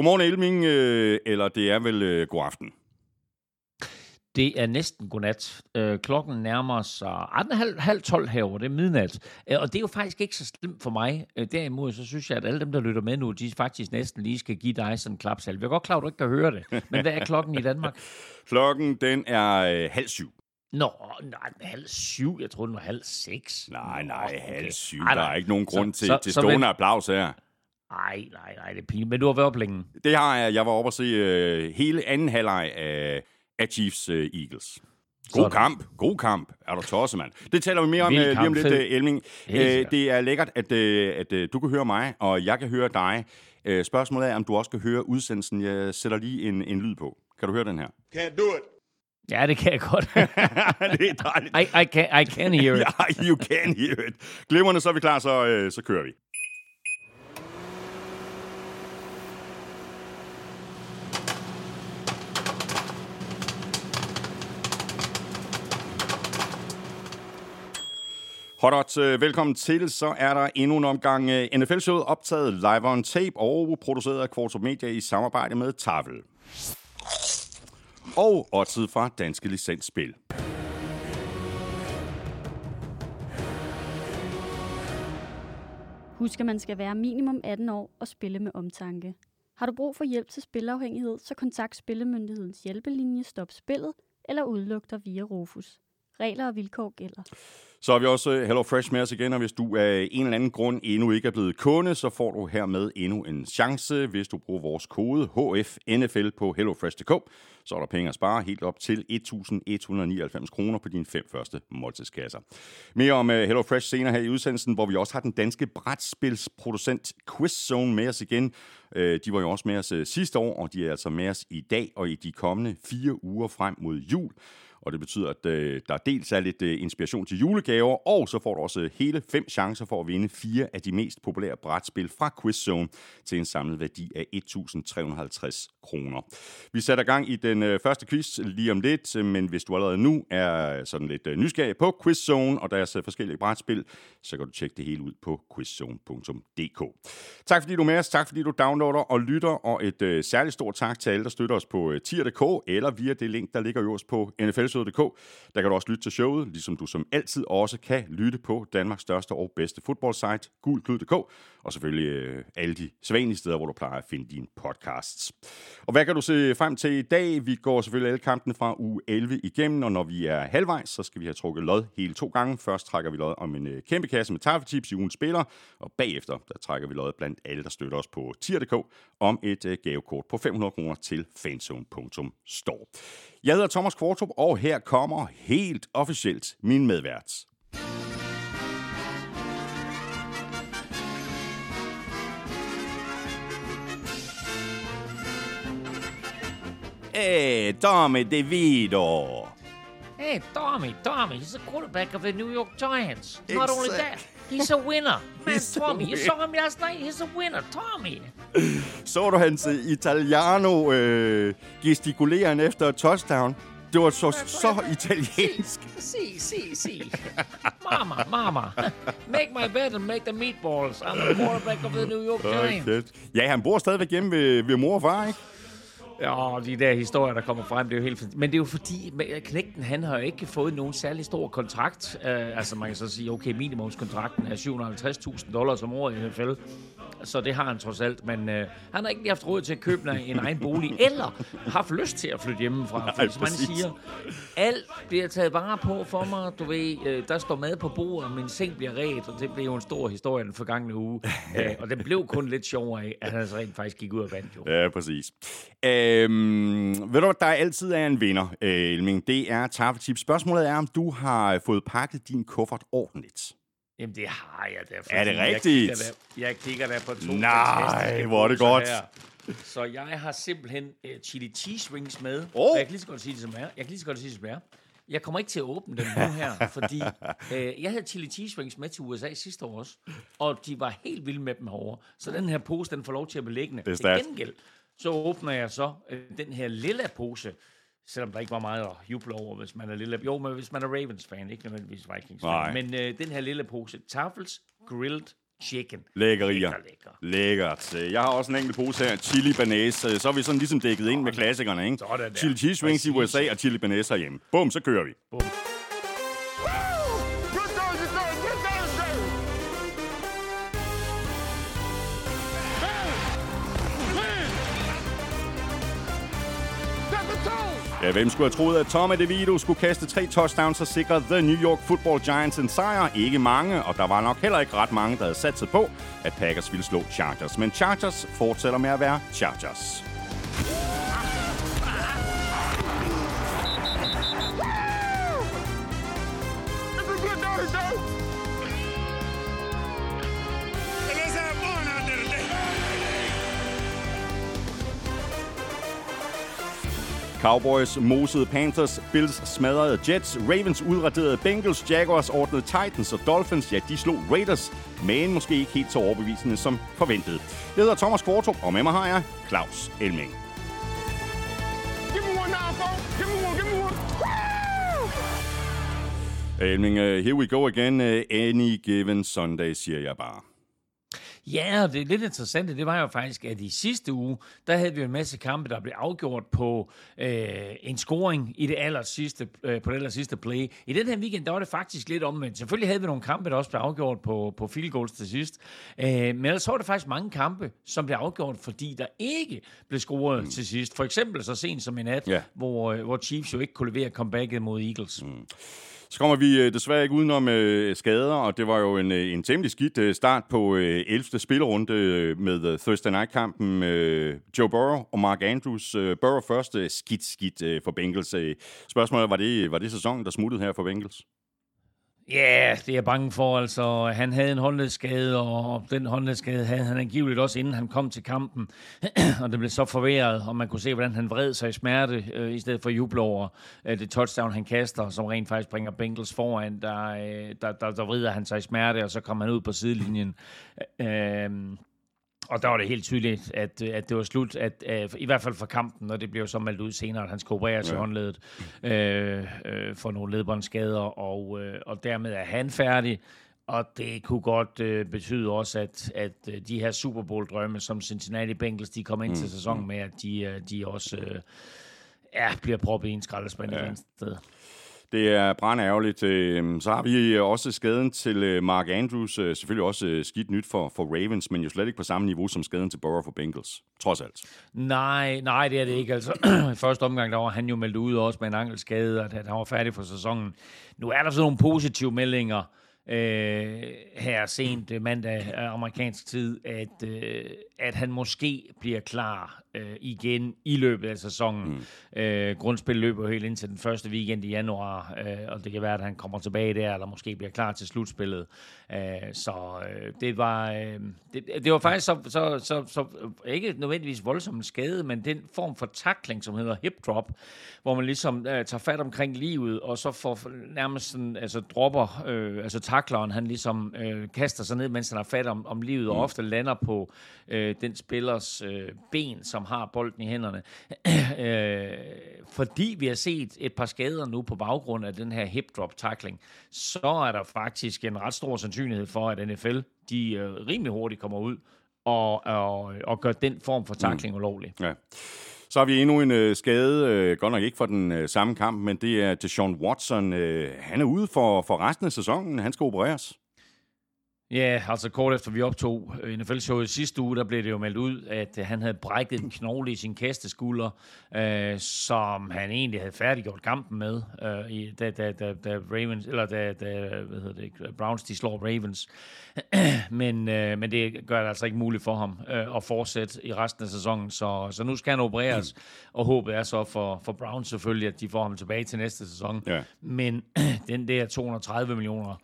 Godmorgen Elming, øh, eller det er vel øh, god aften. Det er næsten godnat. Øh, klokken nærmer sig ah, den er halv, halv 12 herovre, det er midnat. Øh, og det er jo faktisk ikke så slemt for mig. Øh, derimod så synes jeg, at alle dem, der lytter med nu, de faktisk næsten lige skal give dig sådan en klapsalve. Jeg er godt klar, at du ikke kan høre det. Men hvad er klokken i Danmark? Klokken, den er øh, halv syv. Nå, nej, halv syv. Jeg troede, den var halv seks. Nej, nej, okay. halv syv. Ej, Der er ikke nogen grund Så- til, så- til stående applaus her. Ej, nej, nej, det er pinligt. Men du har været op længe. Det har jeg. Jeg var oppe og se øh, hele anden halvleg af, af Chiefs øh, Eagles. God Sådan. kamp. God kamp. Er du tosset, mand. Det taler vi mere om Vild øh, lige om lidt, Fed. øh, Elming. Øh, det er lækkert, at, at du kan høre mig, og jeg kan høre dig. Spørgsmålet er, om du også kan høre udsendelsen. Jeg sætter lige en, en lyd på. Kan du høre den her? Can't do it. Ja, det kan jeg godt. det er dejligt. I, I, can, I can hear it. Ja, you can hear it. Glimrende, så er vi klar, så, øh, så kører vi. Hot øh, velkommen til. Så er der endnu en omgang øh, NFL-showet optaget live on tape og produceret af Kvartrup Media i samarbejde med Tafel. Og oddset fra Danske Licensspil. Husk, at man skal være minimum 18 år og spille med omtanke. Har du brug for hjælp til spilafhængighed, så kontakt Spillemyndighedens hjælpelinje Stop Spillet eller udluk dig via Rufus. Regler og vilkår gælder. Så har vi også øh, Hello Fresh med os igen, og hvis du af en eller anden grund endnu ikke er blevet kunde, så får du hermed endnu en chance, hvis du bruger vores kode HFNFL på hellofresh.dk. Så er der penge at spare helt op til 1.199 kroner på dine fem første måltidskasser. Mere om øh, Hello Fresh senere her i udsendelsen, hvor vi også har den danske brætspilsproducent QuizZone med os igen. Øh, de var jo også med os sidste år, og de er altså med os i dag og i de kommende fire uger frem mod jul. Og det betyder, at øh, der dels er lidt øh, inspiration til julegaver, og så får du også øh, hele fem chancer for at vinde fire af de mest populære brætspil fra QuizZone til en samlet værdi af 1.350 kroner. Vi sætter gang i den øh, første quiz lige om lidt, men hvis du allerede nu er sådan lidt øh, nysgerrig på QuizZone og deres øh, forskellige brætspil, så kan du tjekke det hele ud på quizzone.dk. Tak fordi du er med os, tak fordi du downloader og lytter, og et øh, særligt stort tak til alle, der støtter os på øh, tier.dk eller via det link, der ligger øverst på nflsøde.dk. Der kan du også lytte til showet, ligesom du som altid også kan lytte på Danmarks største og bedste fodboldsite, gulklud.dk, og selvfølgelig øh, alle de sædvanlige steder, hvor du plejer at finde dine podcasts. Og hvad kan du se frem til i dag? Vi går selvfølgelig alle kampene fra uge 11 igennem, og når vi er halvvejs, så skal vi have trukket lod hele to gange. Først trækker vi lod om en øh, kæmpe kasse med taffetips i ugen spiller, og bagefter der trækker vi lod blandt alle, der støtter os på tier.dk om et øh, gavekort på 500 kroner til fanzone.store. Jeg hedder Thomas Kvartrup, og her kommer helt officielt min medvært. Hey, Tommy DeVito. Hey, Tommy, Tommy, he's the quarterback of the New York Giants. Not only that, he's a winner. Man, He's Tommy, you saw him last night. He's a winner, Tommy. Så du hans øh, italiano øh, gestikuleren efter touchdown? Det var så, så italiensk. See, see, see. Mama, mama. Make my bed and make the meatballs. I'm the quarterback of the New York Giants. Ja, han bor stadigvæk hjemme ved, ved mor og far, ikke? Ja, de der historier, der kommer frem, det er jo helt fint. Men det er jo fordi, knægten, han har jo ikke fået nogen særlig stor kontrakt. Uh, altså, man kan så sige, okay, minimumskontrakten er 750.000 dollars om året i NFL. Så det har han trods alt. Men uh, han har ikke lige haft råd til at købe en, en egen bolig, eller haft lyst til at flytte hjemmefra. Nej, Fordi, som man præcis. siger, alt bliver taget vare på for mig. Du ved, uh, der står mad på bordet, min seng bliver ret, og det blev jo en stor historie den forgangne uge. uh, og den blev kun lidt sjovere af, at han altså rent faktisk gik ud og vandt jo. Ja, præcis. Øhm, ved du, der altid er en vinder, øh, Elming. Det er Taffeltips. Spørgsmålet er, om du har fået pakket din kuffert ordentligt. Jamen, det har jeg da. Er det fordi jeg rigtigt? kigger der- Jeg kigger der på to Nej, hvor er det godt. her. Så jeg har simpelthen uh, chili cheese rings med. Oh. Jeg kan lige så godt sige det som er. Jeg kan lige så godt sige det som er. Jeg kommer ikke til at åbne dem nu her, fordi øh, jeg havde chili cheese rings med til USA sidste år også, og de var helt vilde med dem herovre. Så den her pose, den får lov til at beliggende. er Til gengæld, så åbner jeg så øh, den her lille pose, selvom der ikke var meget at juble over, hvis man er lille. Jo, men hvis man er Ravens-fan, ikke nødvendigvis Vikings-fan. Nej. Men øh, den her lille pose Tafels Grilled chicken. Lækkerier. Lækker, lækker. Lækkert. Øh, Jeg har også en enkelt pose her. Chili banæs. Øh, Så er vi sådan ligesom dækket ind med klassikerne, ikke? Sådan der. Chili cheese wings i. USA og chili banæs herhjemme. Bum, så kører vi. Bum. Ja, hvem skulle have troet, at Tom DeVito skulle kaste tre touchdowns og sikre The New York Football Giants en sejr? Ikke mange, og der var nok heller ikke ret mange, der havde sat sig på, at Packers ville slå Chargers. Men Chargers fortsætter med at være Chargers. Cowboys mosede Panthers, Bills smadrede Jets, Ravens udraderede Bengals, Jaguars ordnede Titans og Dolphins, ja, de slog Raiders, men måske ikke helt så overbevisende som forventet. Jeg hedder Thomas Kvartrup, og med mig har jeg Claus Elming. Give me one now, folks. Give me one, give me one. Woo! Elming, uh, here we go again. Uh, any given Sunday, siger jeg bare. Ja, og det er lidt interessante, det var jo faktisk, at i sidste uge, der havde vi en masse kampe, der blev afgjort på øh, en scoring i det aller sidste, øh, på det aller sidste play. I den her weekend, der var det faktisk lidt omvendt. Selvfølgelig havde vi nogle kampe, der også blev afgjort på, på field goals til sidst. Øh, men ellers så var det faktisk mange kampe, som blev afgjort, fordi der ikke blev scoret mm. til sidst. For eksempel så sent som i nat, Ja. hvor, øh, hvor Chiefs jo ikke kunne levere comebacket mod Eagles. Mm. Så kommer vi øh, desværre ikke udenom øh, skader, og det var jo en, øh, en temmelig skidt øh, start på øh, 11. spillerunde med Thursday Night-kampen. Øh, Joe Burrow og Mark Andrews. Øh, Burrow først øh, skidt, skidt øh, for Bengals. Øh, spørgsmålet, var det, var det sæsonen, der smuttede her for Bengals? Ja, yeah, det er jeg bange for. Altså, han havde en håndledsskade, og den håndledsskade havde han angiveligt også, inden han kom til kampen. og det blev så forværret, og man kunne se, hvordan han vred sig i smerte, øh, i stedet for at juble over øh, det touchdown, han kaster, som rent faktisk bringer Bengals foran. Der, øh, der, der, der vrider han sig i smerte, og så kommer han ud på sidelinjen. Øh, og der var det helt tydeligt, at, at det var slut, at, at, i hvert fald for kampen, og det blev så meldt ud senere, at han skal opereres ja. i håndledet øh, øh, for nogle ledbåndsskader, og, øh, og dermed er han færdig. Og det kunne godt øh, betyde også, at, at øh, de her Super Bowl-drømme, som Cincinnati Bengals, de kommer ind til sæsonen med, at de, øh, de også øh, ja, bliver proppet i en skraldespand ja. et sted. Det er brand ærgerligt. Øhm, så har vi øh, også skaden til øh, Mark Andrews. Øh, selvfølgelig også skidt nyt for, for Ravens, men jo slet ikke på samme niveau som skaden til Burrow for Bengals. Trods alt. Nej, nej, det er det ikke. Altså, i første omgang, der var han jo meldt ud også med en ankelskade, at han var færdig for sæsonen. Nu er der sådan nogle positive meldinger øh, her sent mandag amerikansk tid, at, øh, at han måske bliver klar øh, igen i løbet af sæsonen. Mm. Øh, grundspil løber helt indtil den første weekend i januar, øh, og det kan være, at han kommer tilbage der, eller måske bliver klar til slutspillet. Øh, så øh, det var øh, det, det var faktisk så, så, så, så ikke nødvendigvis voldsom en skade, men den form for takling, som hedder hip drop, hvor man ligesom øh, tager fat omkring livet, og så får nærmest sådan, altså dropper, øh, altså takleren, han ligesom øh, kaster sig ned, mens han har fat om, om livet, mm. og ofte lander på øh, den spillers øh, ben, som har bolden i hænderne. øh, fordi vi har set et par skader nu på baggrund af den her hip drop tackling, så er der faktisk en ret stor sandsynlighed for, at NFL de øh, rimelig hurtigt kommer ud og, og, og gør den form for tackling mm. ulovlig. Ja. Så har vi endnu en øh, skade, øh, godt nok ikke for den øh, samme kamp, men det er Deshaun Watson. Øh, han er ude for, for resten af sæsonen. Han skal opereres. Ja, altså kort efter vi optog NFL-showet sidste uge, der blev det jo meldt ud, at øh, han havde brækket en knogle i sin kasteskulder, øh, som han egentlig havde færdiggjort kampen med, øh, i, da, da, da, da, Ravens, eller da, da hvad hedder det, Browns de slår Ravens. men, øh, men det gør det altså ikke muligt for ham øh, at fortsætte i resten af sæsonen, så, så nu skal han opereres, og håbet er så for, for Browns selvfølgelig, at de får ham tilbage til næste sæson. Ja. Men den der 230 millioner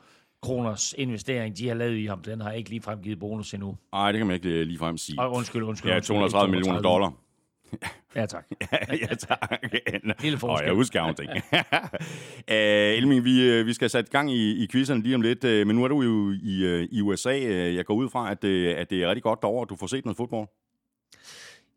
kroners investering, de har lavet i ham, den har ikke ligefrem givet bonus endnu. Nej, det kan man ikke øh, ligefrem sige. Og undskyld, undskyld. Ja, undskyld, 230 ikke millioner dollar. Ja, tak. ja, tak. Lille forskel. Og jeg husker counting. uh, Elming, vi, øh, vi skal sætte gang i, i quizzerne lige om lidt, uh, men nu er du jo i, i USA. Jeg går ud fra, at, at det er rigtig godt derovre, at du får set noget fodbold.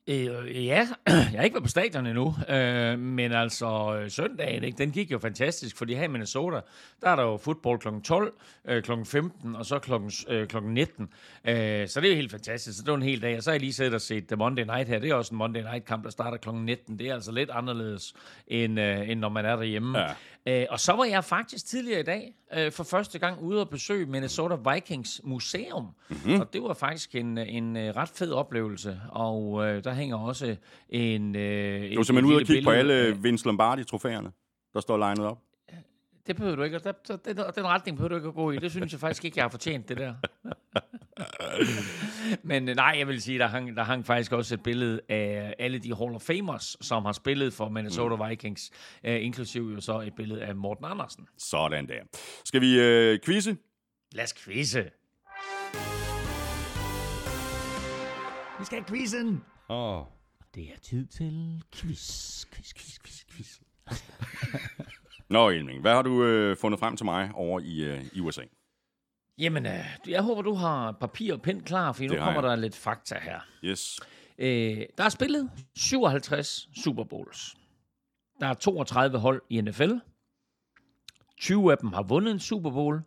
Øh, ja, jeg har ikke været på stadion endnu, øh, men altså øh, søndagen, ikke, den gik jo fantastisk, fordi her i Minnesota, der er der jo fodbold kl. 12, øh, kl. 15 og så kl. Øh, kl. 19. Øh, så det er jo helt fantastisk, så det var en hel dag. Og så har jeg lige set og set The Monday Night her, det er også en Monday Night kamp, der starter kl. 19. Det er altså lidt anderledes, end, øh, end når man er derhjemme. Ja. Øh, og så var jeg faktisk tidligere i dag øh, for første gang ude og besøge Minnesota Vikings Museum. Mm-hmm. Og det var faktisk en, en øh, ret fed oplevelse. Og øh, der hænger også en... Øh, Du var simpelthen ude og kigge på alle Vince Lombardi-trofæerne, der står legnet op. Det behøver du ikke. og Der, den, den retning behøver du ikke at gå i. Det synes jeg faktisk ikke, jeg har fortjent, det der. Men øh, nej, jeg vil sige, der hang, der hang faktisk også et billede af alle de Hall of Famers, som har spillet for Minnesota mm. Vikings, øh, inklusive jo så et billede af Morten Andersen. Sådan der. Skal vi øh, quizze? Lad os quizze. Vi skal have quizzen. Åh. Oh. Det er tid til quiz, quiz, quiz, quiz, quiz. Nå, Elming, hvad har du øh, fundet frem til mig over i, øh, i USA? Jamen, øh, jeg håber, du har papir og pen klar, for nu kommer jeg. der lidt fakta her. Yes. Øh, der er spillet 57 Super Bowls. Der er 32 hold i NFL. 20 af dem har vundet en Super Bowl.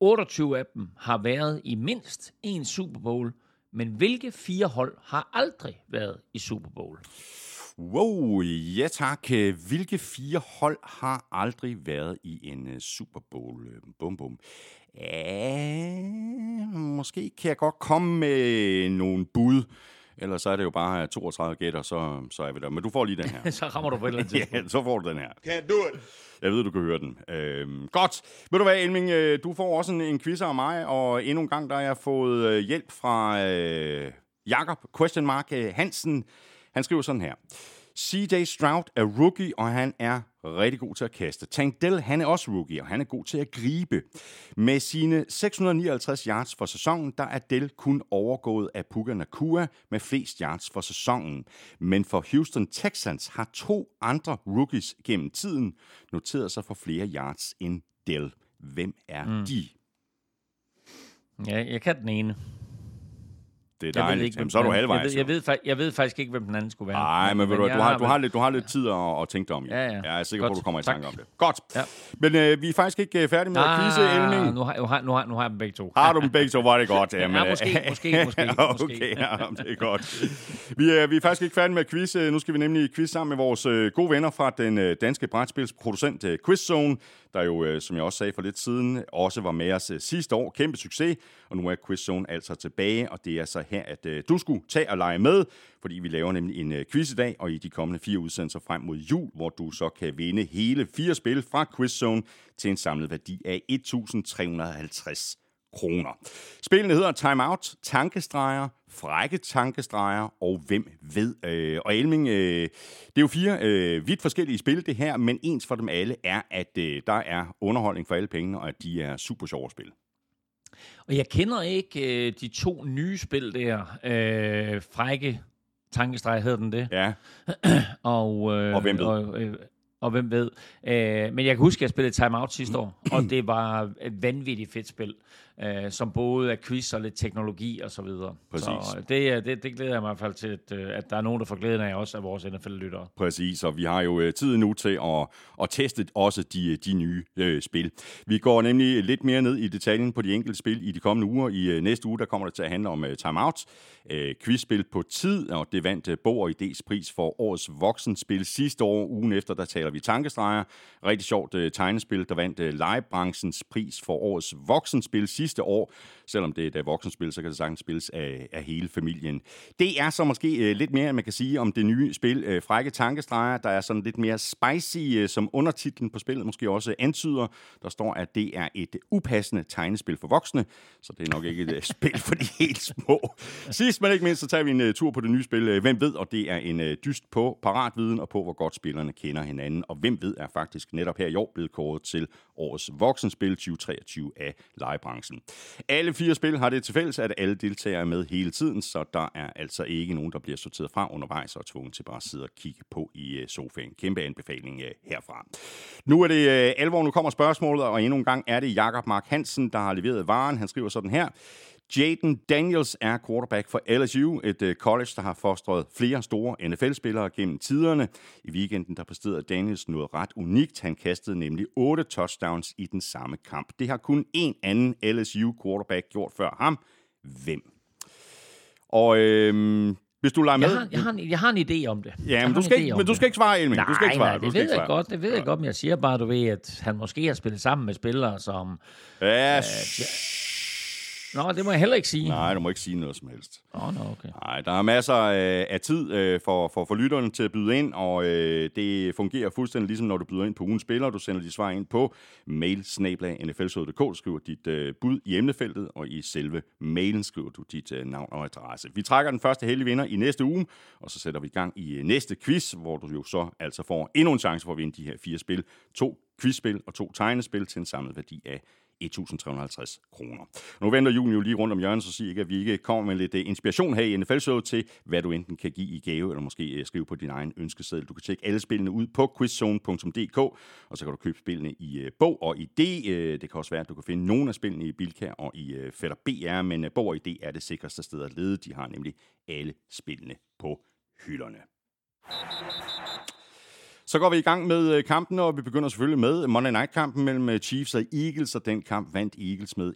28 af dem har været i mindst en Super Bowl. Men hvilke fire hold har aldrig været i Super Bowl? Wow, ja tak. Øh, Hvilke fire hold har aldrig været i en uh, Super Bowl? Øh, Bum, bum. Ja, måske kan jeg godt komme med nogle bud. Ellers så er det jo bare 32 gætter, så, så er vi der. Men du får lige den her. Så rammer du på et eller andet tidspunkt. ja, så får du den her. Can't do it. Jeg ved, du kan høre den. Øhm, godt. Ved du hvad, Elming, øh, du får også en, en quiz af mig, og endnu en gang, der har jeg fået øh, hjælp fra øh, Jakob question mark øh, Hansen. Han skriver sådan her. CJ Stroud er rookie, og han er rigtig god til at kaste. Tank Dell, han er også rookie, og han er god til at gribe. Med sine 659 yards for sæsonen, der er Dell kun overgået af Puka Nakua med flest yards for sæsonen. Men for Houston Texans har to andre rookies gennem tiden noteret sig for flere yards end Dell. Hvem er mm. de? Ja, jeg kan den ene. Det er Jeg ved dejligt. ikke, Jamen, så er du halvvejs. Jeg ved, jeg, ved, fa- jeg ved faktisk ikke, hvem den anden skulle være. Nej, men, men du, jeg du, har, du, har lidt, du har lidt tid at, at tænke dig om. Ja, ja. Jeg er sikker på, Godt. at du kommer i tanke om det. Godt. Ja. Men øh, vi er faktisk ikke øh, færdige med at quizze, Elming. Ah, nu har, nu, har, nu, har, nu har jeg dem begge to. Har du dem begge, så var det godt. Jamen, Ja, måske, øh, måske, måske, måske. okay, ja, det er godt. Vi er, vi er faktisk ikke færdige med at quizze. Nu skal vi nemlig quizze sammen med vores øh, gode venner fra den øh, danske brætspilsproducent øh, Quizzone, der jo, øh, som jeg også sagde for lidt siden, også var med os øh, sidste år. Kæmpe succes, og nu er Quizzone altså tilbage, og det er så her, at øh, du skulle tage og lege med, fordi vi laver nemlig en quiz i dag, og i de kommende fire udsendelser frem mod jul, hvor du så kan vinde hele fire spil fra Quizzone til en samlet værdi af 1.350 kroner. Spillene hedder Time Out, Tankestreger, Frække Tankestreger og Hvem ved. Øh, og Elming, øh, det er jo fire øh, vidt forskellige spil det her, men ens for dem alle er, at øh, der er underholdning for alle pengene, og at de er super sjove at spille. Og jeg kender ikke øh, de to nye spil der. Øh, frække tankestreg hedder den det. Ja, Og, øh, Og hvem ved? Og, øh, og hvem ved. Øh, men jeg kan huske, at jeg spillede Time Out sidste år, og det var et vanvittigt fedt spil, øh, som både er quiz og lidt teknologi og så videre. Præcis. Så øh, det, er- det, det glæder jeg mig i hvert fald til, at, øh, at der er nogen, der får glæden af også af vores NFL-lyttere. Præcis, og vi har jo øh, tid nu til at, at teste også de, de nye øh, spil. Vi går nemlig lidt mere ned i detaljen på de enkelte spil i de kommende uger. I øh, næste uge, der kommer det til at handle om øh, Time Out, øh, quizspil på tid, og det vandt øh, Bog og Idés pris for årets voksenspil sidste år. Ugen efter, der taler vi tankestreger. Rigtig sjovt øh, tegnespil, der vandt øh, legebranchens pris for årets voksenspil sidste år. Selvom det er et øh, voksenspil, så kan det sagtens spilles af, af hele familien. Det er så måske øh, lidt mere, man kan sige om det nye spil øh, Frække Tankestreger. Der er sådan lidt mere spicy, øh, som undertitlen på spillet måske også antyder. Der står, at det er et upassende tegnespil for voksne, så det er nok ikke et øh, spil for de helt små. Sidst men ikke mindst, så tager vi en øh, tur på det nye spil øh, Hvem ved, og det er en øh, dyst på paratviden og på, hvor godt spillerne kender hinanden. Og Hvem ved er faktisk netop her i år blevet kåret til årets voksenspil 2023 af legebranchen. Alle fire spil har det til fælles, at alle deltagere er med hele tiden, så der er altså ikke nogen, der bliver sorteret fra undervejs og tvunget til bare at sidde og kigge på i øh, sofaen. Kæmpe anbefaling øh, herfra. Nu er det øh, alvor, nu kommer spørgsmålet, og endnu en gang er det Jakob Mark Hansen, der har leveret varen. Han skriver sådan her. Jaden Daniels er quarterback for LSU, et øh, college, der har fostret flere store NFL-spillere gennem tiderne. I weekenden der præsterede Daniels noget ret unikt. Han kastede nemlig otte touchdowns i den samme kamp. Det har kun en anden LSU-quarterback gjort før ham. Hvem? Og øhm, hvis du leger med... Jeg har, jeg, har en, jeg har en idé om det. Ja, men du skal, ikke, men du skal ikke svare, Elming. Nej, du skal ikke svare. nej, det ved jeg svare. godt. Det ved jeg godt, men jeg siger bare, du ved, at han måske har spillet sammen med spillere, som... Ja, Nå, det må jeg heller ikke sige. Nej, du må ikke sige noget som helst. Nå, nå, okay. Nej, der er masser af, af tid øh, for, for, for lytterne til at byde ind, og øh, det fungerer fuldstændig ligesom, når du byder ind på ugens spiller. Du sender de svar ind på mail Du skriver dit øh, bud i emnefeltet, og i selve mailen skriver du dit øh, navn og adresse. Vi trækker den første heldige vinder i næste uge, og så sætter vi i gang i øh, næste quiz, hvor du jo så altså får endnu en chance for at vinde de her fire spil. To quizspil og to tegnespil til en samlet værdi af 1.350 kroner. Nu venter julen jo lige rundt om hjørnet, så sig ikke, at vi ikke kommer med lidt øh, inspiration her i nfl til, hvad du enten kan give i gave, eller måske øh, skrive på din egen ønskeseddel. Du kan tjekke alle spillene ud på quizzone.dk, og så kan du købe spillene i øh, bog og idé. D. det kan også være, at du kan finde nogle af spillene i Bilka og i Fætter BR, men bog og idé er det sikreste sted at lede. De har nemlig alle spillene på hylderne. Så går vi i gang med øh, kampen, og vi begynder selvfølgelig med Monday Night-kampen mellem øh, Chiefs og Eagles, og den kamp vandt Eagles med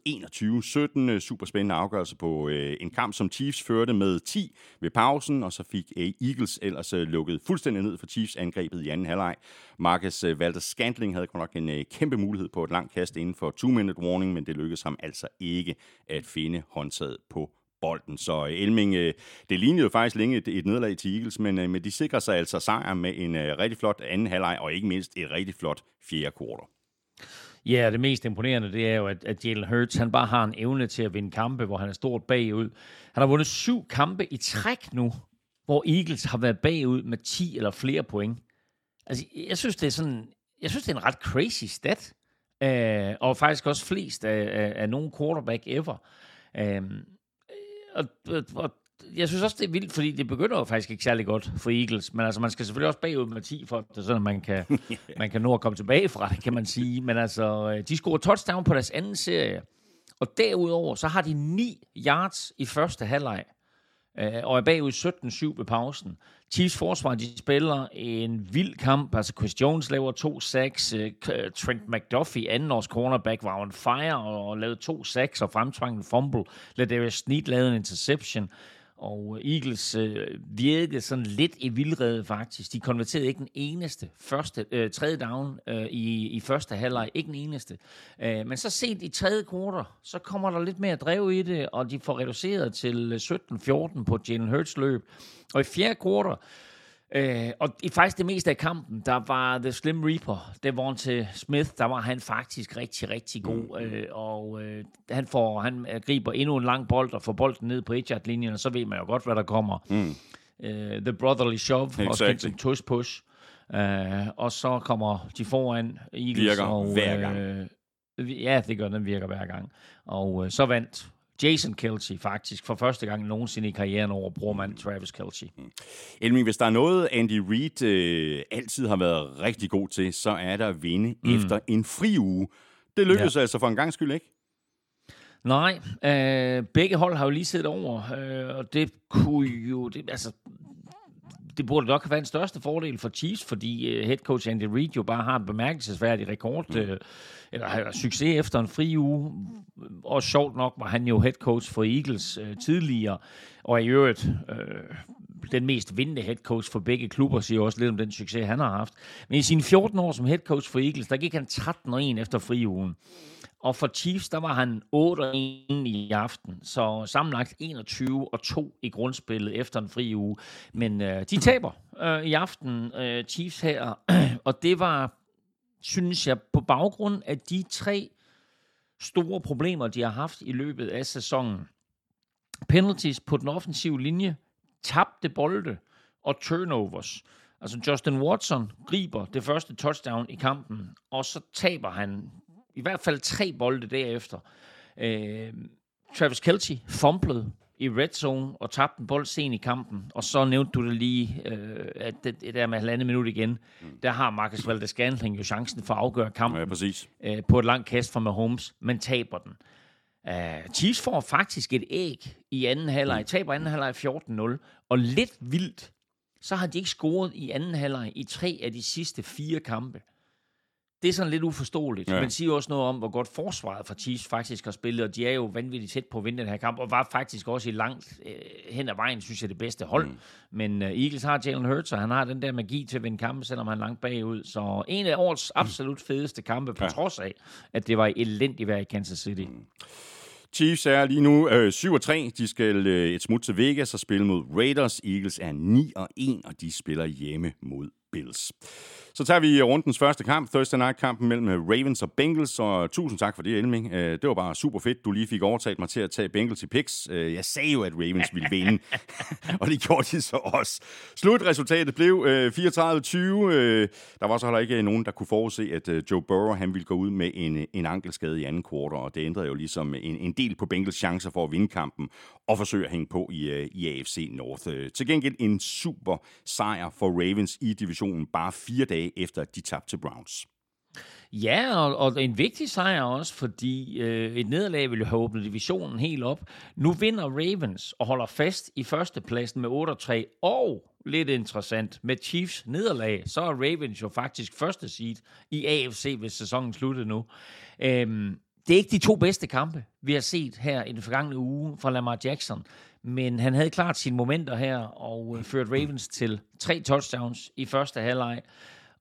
21-17. Øh, Super spændende afgørelse på en kamp, som Chiefs førte med 10 ved pausen, og så fik Eagles ellers lukket fuldstændig ned for Chiefs angrebet i anden halvleg. Marcus Walter Scantling havde godt nok en kæmpe mulighed på et langt kast inden for 2-minute warning, men det lykkedes ham altså ikke at finde håndtaget på bolden. Så øh, Elming, øh, det lignede jo faktisk længe et, et nederlag til Eagles, men, øh, men de sikrer sig altså sejr med en rigtig flot anden halvleg, og ikke mindst et rigtig flot fjerde kvartal. Ja, det mest imponerende, det er jo, at, at Jalen Hurts, han bare har en evne til at vinde kampe, hvor han er stort bagud. Han har vundet syv kampe i træk nu, hvor Eagles har været bagud med 10 eller flere point. Altså, jeg synes, det er sådan, jeg synes, det er en ret crazy stat. Uh, og faktisk også flest af, af, af nogen quarterback ever. Uh, og, og, jeg synes også, det er vildt, fordi det begynder jo faktisk ikke særlig godt for Eagles. Men altså, man skal selvfølgelig også bagud med 10 for det, sådan at man kan, man kan nå at komme tilbage fra det, kan man sige. Men altså, de scorer touchdown på deres anden serie. Og derudover, så har de 9 yards i første halvleg. øh, Og er bagud 17-7 ved pausen. Chiefs forsvar, de spiller en vild kamp. Altså Chris Jones laver to sacks. Øh, øh, Trent McDuffie, andenårs cornerback, var on fire og lavede to sacks og fremtvang en fumble. Ladarius Sneed lavede en interception. Og øh, Eagles øh, virkede sådan lidt i vildrede faktisk. De konverterede ikke den eneste første, øh, tredje down øh, i, i første halvleg. Ikke den eneste. Øh, men så sent i tredje kvartal, så kommer der lidt mere drev i det, og de får reduceret til øh, 17-14 på Jalen Hurts løb. Og i fjerde kvartal, Øh, og i faktisk det meste af kampen, der var The Slim Reaper, til Smith, der var han faktisk rigtig, rigtig god. Øh, og øh, han, får, han øh, griber endnu en lang bold og får bolden ned på 1 linjen og så ved man jo godt, hvad der kommer. Mm. Øh, the Brotherly Shove, også Exactly. kendt som tush push. Øh, og så kommer de foran Eagles. Virker og, hver gang. Øh, ja, det gør den virker hver gang. Og øh, så vandt Jason Kelsey faktisk for første gang nogensinde i karrieren over brormand Travis Kelsey. Elming, hvis der er noget, Andy Reid øh, altid har været rigtig god til, så er der at vinde mm. efter en fri uge. Det lykkedes ja. altså for en gang skyld, ikke? Nej, øh, begge hold har jo lige siddet over, øh, og det kunne jo... Det, altså, det burde nok have været en største fordel for Chiefs, fordi øh, head coach Andy Reid jo bare har en bemærkelsesværdig rekord, øh, eller har succes efter en fri uge. Og sjovt nok var han jo head coach for Eagles øh, tidligere, og i øvrigt øh, den mest vindende head coach for begge klubber, siger også lidt om den succes, han har haft. Men i sine 14 år som head coach for Eagles, der gik han 13-1 efter friugen. Og for Chiefs, der var han 8-1 i aften. Så sammenlagt 21 og 2 i grundspillet efter en fri uge. Men øh, de taber øh, i aften, øh, Chiefs her. og det var, synes jeg, på baggrund af de tre store problemer, de har haft i løbet af sæsonen. Penalties på den offensive linje, tabte bolde og turnovers. Altså Justin Watson griber det første touchdown i kampen, og så taber han i hvert fald tre bolde derefter. Øh, Travis Kelce fumblede i red zone og tabte en bold sen i kampen. Og så nævnte du det lige, øh, at det, det der med halvandet minut igen, der har Marcus Valdes Scantling jo chancen for at afgøre kampen Ja, præcis. øh, på et langt kast fra Mahomes, men taber den. Uh, Chiefs får faktisk et æg i anden halvleg, taber anden halvleg 14-0, og lidt vildt, så har de ikke scoret i anden halvleg i tre af de sidste fire kampe. Det er sådan lidt uforståeligt, ja. men siger også noget om, hvor godt forsvaret for Chiefs faktisk har spillet, og de er jo vanvittigt tæt på at vinde den her kamp, og var faktisk også i langt øh, hen ad vejen, synes jeg, det bedste hold. Mm. Men øh, Eagles har Jalen Hurts, og han har den der magi til at vinde kampe, selvom han er langt bagud. Så en af årets absolut fedeste kampe, på ja. trods af, at det var elendigt vejr i Kansas City. Mm. Chiefs er lige nu øh, 7-3. De skal øh, et smut til Vegas og spille mod Raiders. Eagles er 9-1, og de spiller hjemme mod Bills. Så tager vi rundens første kamp, Thursday Night-kampen mellem Ravens og Bengals, og tusind tak for det, Elming. Øh, det var bare super fedt, du lige fik overtalt mig til at tage Bengals i picks. Øh, jeg sagde jo, at Ravens ville vinde, og det gjorde de så også. Slutresultatet blev 34-20. Øh, der var så heller ikke nogen, der kunne forudse, at Joe Burrow han ville gå ud med en, en ankelskade i anden kvartal, og det ændrede jo ligesom en, en del på Bengals chancer for at vinde kampen og forsøge at hænge på i, i AFC North. Til gengæld en super sejr for Ravens i divisionen bare fire dage efter, at de tabte til Browns. Ja, og, og en vigtig sejr også, fordi øh, et nederlag ville have åbnet divisionen helt op. Nu vinder Ravens og holder fast i førstepladsen med 8-3, og lidt interessant, med Chiefs nederlag, så er Ravens jo faktisk første seed i AFC, hvis sæsonen slutter nu. Øhm, det er ikke de to bedste kampe, vi har set her i den forgangne uge fra Lamar Jackson, men han havde klart sine momenter her og øh, førte Ravens til tre touchdowns i første halvleg.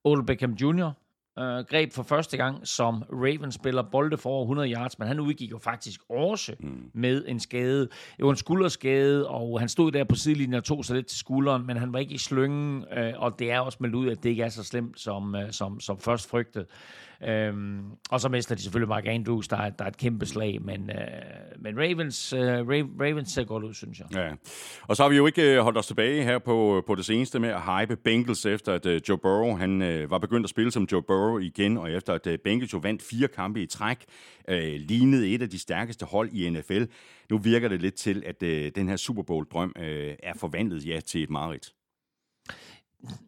Odell Beckham Jr. Øh, greb for første gang som Ravens spiller bolde for over 100 yards, men han udgik jo faktisk også mm. med en skade. Det var en skulderskade, og han stod der på sidelinjen og tog sig lidt til skulderen, men han var ikke i slyngen, øh, og det er også meldt ud, at det ikke er så slemt, som, øh, som, som først frygtet. Øhm, og så mister de selvfølgelig Mark Andrews, der er, der er et kæmpe slag, men, øh, men Ravens, øh, Ravens ser godt ud, synes jeg. Ja. Og så har vi jo ikke øh, holdt os tilbage her på, øh, på det seneste med at hype Bengals, efter at øh, Joe Burrow han, øh, var begyndt at spille som Joe Burrow igen, og efter at øh, Bengals jo vandt fire kampe i træk, øh, lignede et af de stærkeste hold i NFL. Nu virker det lidt til, at øh, den her Super Bowl-drøm øh, er forvandlet ja, til et mareridt.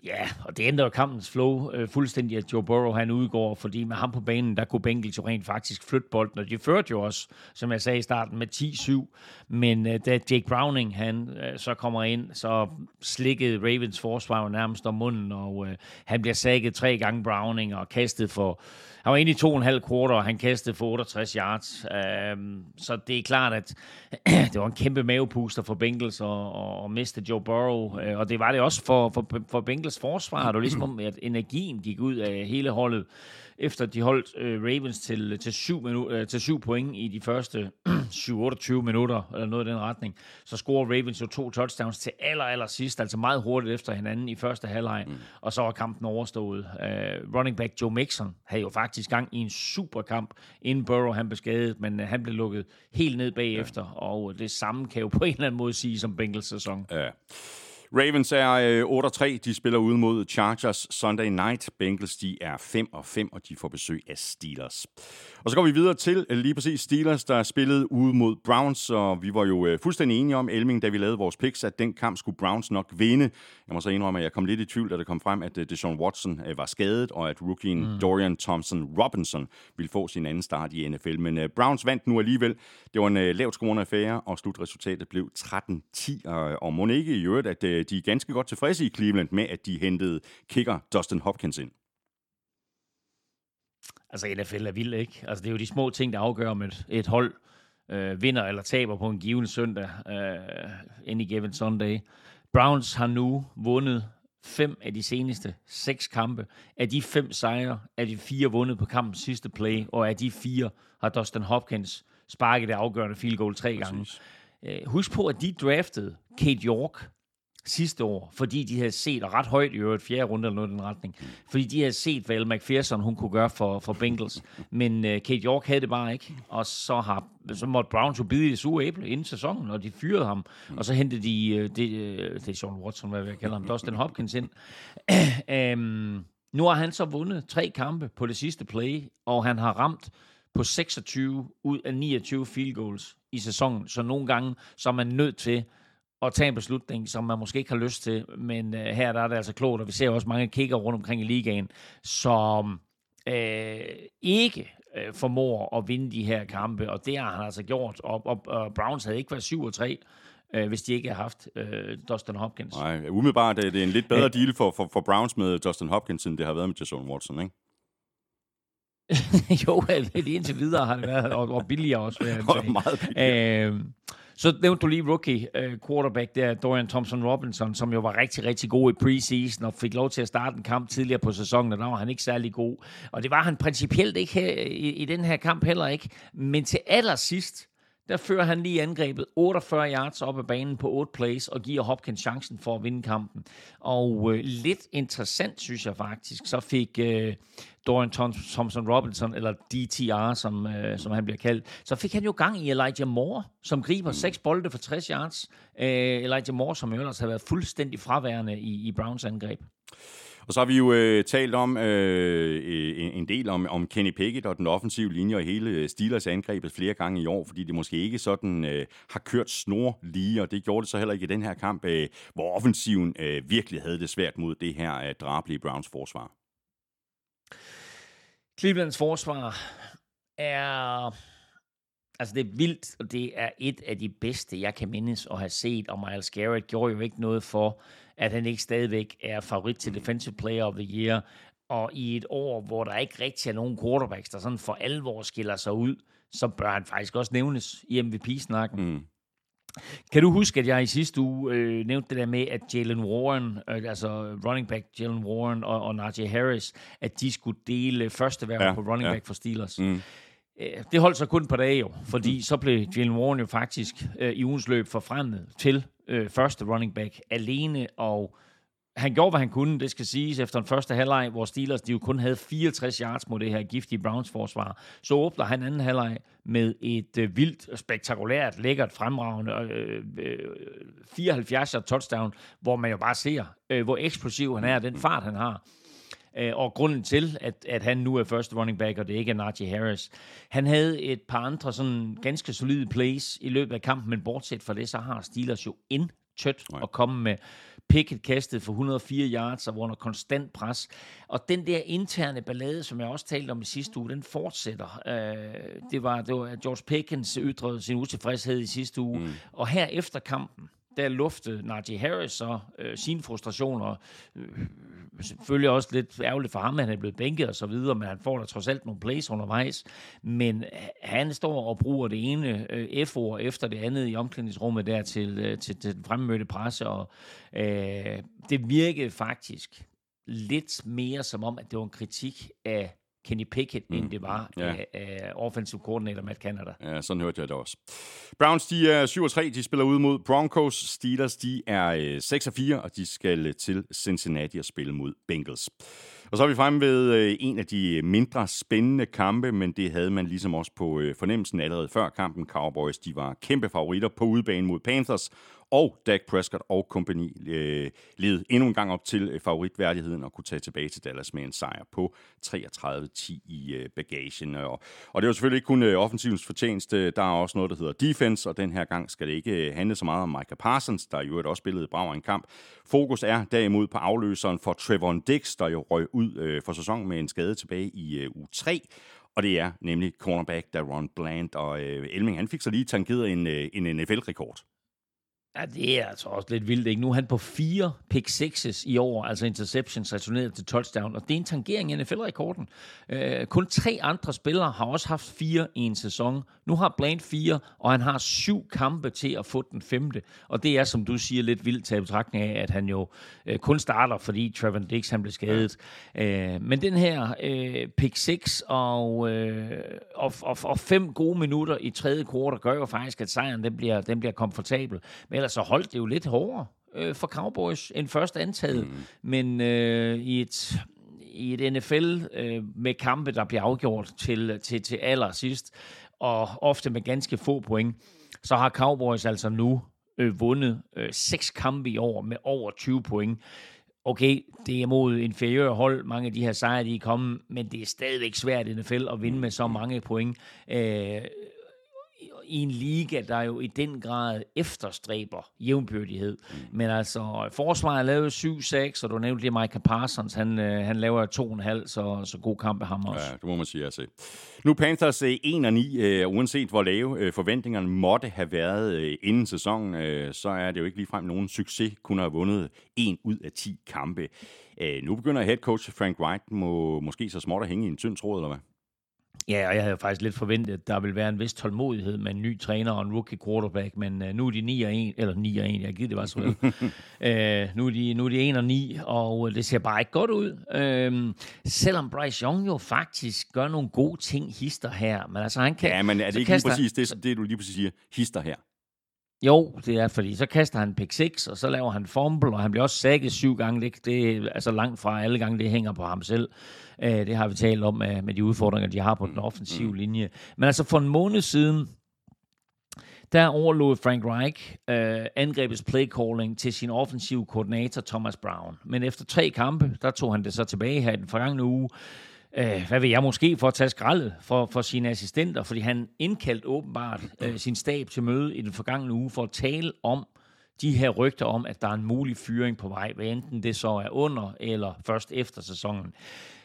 Ja, og det ændrer kampens flow øh, fuldstændig, at Joe Burrow han udgår, fordi med ham på banen, der kunne Bengals jo rent faktisk flytte bolden, og de førte jo også, som jeg sagde i starten, med 10-7. Men øh, da Jake Browning han øh, så kommer ind, så slikkede Ravens forsvar jo nærmest om munden, og øh, han bliver sækket tre gange Browning og kastet for han var inde i to og en halv quarter, og han kastede for 68 yards. Øhm, så det er klart, at det var en kæmpe mavepuster for Bengals og, og, og miste Joe Burrow. Øh, og det var det også for, for, for Bengals forsvar. Det var ligesom om, at energien gik ud af hele holdet efter de holdt øh, Ravens til, til, syv minu- øh, til syv point i de første 7-28 minutter, eller noget i den retning, så scorer Ravens jo to touchdowns til aller, aller sidst, altså meget hurtigt efter hinanden i første halvleg, mm. og så var kampen overstået. Uh, running back Joe Mixon havde jo faktisk gang i en super kamp, inden Burrow han blev skadet, men uh, han blev lukket helt ned bagefter, ja. og det samme kan jo på en eller anden måde sige som Bengals sæson. Ja. Ravens er øh, 8-3. De spiller ude mod Chargers Sunday Night. Bengals de er 5-5, og de får besøg af Steelers. Og så går vi videre til øh, lige præcis Steelers, der spillede ude mod Browns, og vi var jo øh, fuldstændig enige om, Elming, da vi lavede vores picks, at den kamp skulle Browns nok vinde. Jeg må så indrømme, at jeg kom lidt i tvivl, da det kom frem, at øh, Deshaun Watson var skadet, og at rookien mm. Dorian Thompson-Robinson ville få sin anden start i NFL. Men Browns vandt nu alligevel. Det var en lavt scorende affære, og slutresultatet blev 13-10, og må ikke i øvrigt, at de er ganske godt tilfredse i Cleveland med, at de hentede kicker Dustin Hopkins ind. Altså NFL er vild, ikke? Altså det er jo de små ting, der afgør, om et, et hold øh, vinder eller taber på en given søndag, øh, any given Sunday. Browns har nu vundet fem af de seneste seks kampe. Af de fem sejre er de fire vundet på kampens sidste play, og af de fire har Dustin Hopkins sparket det afgørende field goal tre gange. Øh, husk på, at de draftede Kate York sidste år, fordi de havde set, og ret højt i øvrigt, fjerde runde eller noget i den retning, fordi de havde set, hvad Elle McPherson hun kunne gøre for, for Bengals. Men uh, Kate York havde det bare ikke, og så, har, så måtte Browns jo bide i det sure æble inden sæsonen, og de fyrede ham, og så hentede de, uh, det, uh, det er Sean Watson, hvad jeg kalder ham, Dustin Hopkins ind. um, nu har han så vundet tre kampe på det sidste play, og han har ramt på 26 ud af 29 field goals i sæsonen, så nogle gange så er man nødt til at tage en beslutning, som man måske ikke har lyst til, men uh, her der er det altså klogt, og vi ser også mange kigger rundt omkring i ligaen, som øh, ikke øh, formår at vinde de her kampe, og det har han altså gjort, og, og, og Browns havde ikke været 7 og 3, øh, hvis de ikke havde haft øh, Dustin Hopkins. Nej, umiddelbart er det en lidt bedre deal for, for, for Browns med Dustin Hopkins, end det har været med Jason Watson, ikke? jo, lige indtil videre har det været, og, og billigere også, vil jeg Og meget billigere. Øh, så nævnte du lige rookie uh, quarterback der, Dorian Thompson-Robinson, som jo var rigtig, rigtig god i preseason og fik lov til at starte en kamp tidligere på sæsonen, og der var han ikke særlig god. Og det var han principielt ikke her, i, i den her kamp heller ikke. Men til allersidst, der fører han lige angrebet 48 yards op ad banen på 8 plays og giver Hopkins chancen for at vinde kampen. Og øh, lidt interessant, synes jeg faktisk, så fik øh, Dorian Thompson Robinson, eller DTR, som, øh, som han bliver kaldt, så fik han jo gang i Elijah Moore, som griber seks bolde for 60 yards. Øh, Elijah Moore, som jo ellers har været fuldstændig fraværende i, i Browns angreb. Og så har vi jo øh, talt om øh, øh, en, en del om, om Kenny Pickett og den offensive linje og hele øh, Steelers angrebet flere gange i år, fordi det måske ikke sådan øh, har kørt snor lige, og det gjorde det så heller ikke i den her kamp, øh, hvor offensiven øh, virkelig havde det svært mod det her øh, drabelige Browns forsvar. Clevelands forsvar er... Altså, det er vildt, og det er et af de bedste, jeg kan mindes at have set, og Miles Garrett gjorde jo ikke noget for, at han ikke stadigvæk er favorit til Defensive Player of the Year, og i et år, hvor der ikke rigtig er nogen quarterbacks, der sådan for alvor skiller sig ud, så bør han faktisk også nævnes i MVP-snakken. Mm. Kan du huske, at jeg i sidste uge øh, nævnte det der med, at Jalen Warren, øh, altså running back Jalen Warren og, og Najee Harris, at de skulle dele første værv Ja, på running ja. back for Steelers? Mm. Øh, Det holdt så kun par dage jo, fordi så blev Jalen Warren jo faktisk øh, i ugens løb forfremmet til øh, første running back alene, og han gjorde, hvad han kunne, det skal siges, efter den første halvleg, hvor Steelers de jo kun havde 64 yards mod det her giftige Browns forsvar. Så åbner han anden halvleg med et øh, vildt, spektakulært, lækkert, fremragende øh, øh, 74 yard touchdown, hvor man jo bare ser, øh, hvor eksplosiv han er, den fart han har. Øh, og grunden til, at, at han nu er første running back, og det ikke er Najee Harris. Han havde et par andre sådan ganske solide plays i løbet af kampen, men bortset fra det, så har Steelers jo intet Nej. at komme med. Pickett kastet for 104 yards og var under konstant pres. Og den der interne ballade, som jeg også talte om i sidste uge, den fortsætter. Øh, det, var, det var, at George Pickens ytrede sin utilfredshed i sidste uge. Mm. Og her efter kampen, der luftede Najee Harris så øh, sine frustrationer. Øh, selvfølgelig også lidt ærgerligt for ham, at han er blevet bænket og så videre, men han får da trods alt nogle plays undervejs. Men han står og bruger det ene øh, F-ord efter det andet i omklædningsrummet der til, øh, til, til den fremmødte presse, og øh, det virkede faktisk lidt mere som om, at det var en kritik af Kenny Pickett, mm. end det var Ja. af, af offensive coordinator Matt Canada. Ja, sådan hørte jeg det også. Browns, de er 7 og 3, de spiller ud mod Broncos. Steelers, de er øh, 6 og 4, og de skal øh, til Cincinnati og spille mod Bengals. Og så er vi fremme ved øh, en af de mindre spændende kampe, men det havde man ligesom også på øh, fornemmelsen allerede før kampen. Cowboys, de var kæmpe favoritter på udebane mod Panthers, og Dak Prescott og kompagni øh, led endnu en gang op til øh, favoritværdigheden og kunne tage tilbage til Dallas med en sejr på 33-10 i øh, bagagen. Og, og det var selvfølgelig ikke kun øh, offensivens fortjeneste, der er også noget, der hedder defense, og den her gang skal det ikke øh, handle så meget om Micah Parsons, der jo også spillede brav en kamp. Fokus er derimod på afløseren for Trevor Dix, der jo røg ud øh, for sæsonen med en skade tilbage i øh, u 3. Og det er nemlig cornerback Daron Bland, og øh, Elming han fik så lige tangeret en, øh, en NFL-rekord. Ja, det er altså også lidt vildt, ikke? Nu er han på fire pick sixes i år, altså interceptions returneret til touchdown, og det er en tangering af NFL-rekorden. Øh, kun tre andre spillere har også haft fire i en sæson. Nu har Bland fire, og han har syv kampe til at få den femte, og det er, som du siger, lidt vildt til betragtning af, at han jo øh, kun starter, fordi Trevor Dix han blev skadet. Øh, men den her øh, pick six og, øh, og, og, og fem gode minutter i tredje kvartal gør jo faktisk, at sejren den bliver, den bliver komfortabel. Men ellers så holdt det jo lidt hårdere øh, for Cowboys end først antaget. Mm. Men øh, i et i et NFL øh, med kampe, der bliver afgjort til, til, til allersidst, og ofte med ganske få point, så har Cowboys altså nu øh, vundet øh, seks kampe i år med over 20 point. Okay, det er mod inferiøre hold, mange af de her sejre, de er kommet, men det er stadigvæk svært i NFL at vinde med så mange point. Øh, i en liga, der jo i den grad efterstræber jævnbyrdighed. Mm. Men altså, forsvaret lavede 7-6, og du nævnte lige Micah Parsons, han, øh, han laver 2,5, så, så god kamp af ham også. Ja, det må man sige, altså. Nu Panthers 1 og 9, uh, uanset hvor lave uh, forventningerne måtte have været uh, inden sæsonen, uh, så er det jo ikke ligefrem nogen succes, kun have vundet en ud af 10 kampe. Uh, nu begynder head coach Frank Wright må, måske så småt at hænge i en tynd tråd, eller hvad? Ja, og jeg havde faktisk lidt forventet, at der ville være en vis tålmodighed med en ny træner og en rookie quarterback, men uh, nu er de 9 og 1, eller 9 og 1, jeg gider det var så vel. uh, nu, er de, nu er de 1 og 9, og det ser bare ikke godt ud. Uh, selvom Bryce Young jo faktisk gør nogle gode ting hister her, men altså han kan... Ja, men er det ikke lige præcis det, det, du lige præcis siger, hister her? Jo, det er, fordi så kaster han pick 6, og så laver han fumble, og han bliver også sækket syv gange. Det, det er altså langt fra alle gange, det hænger på ham selv. Uh, det har vi talt om med, med de udfordringer, de har på den mm, offensive mm. linje. Men altså for en måned siden, der overlod Frank Reich uh, angrebets play calling til sin offensive koordinator Thomas Brown. Men efter tre kampe, der tog han det så tilbage her i den forgangne uge, øh, hvad vil jeg måske, for at tage skraldet for, for sine assistenter, fordi han indkaldte åbenbart øh, sin stab til møde i den forgangne uge for at tale om de her rygter om, at der er en mulig fyring på vej, hvad enten det så er under eller først efter sæsonen.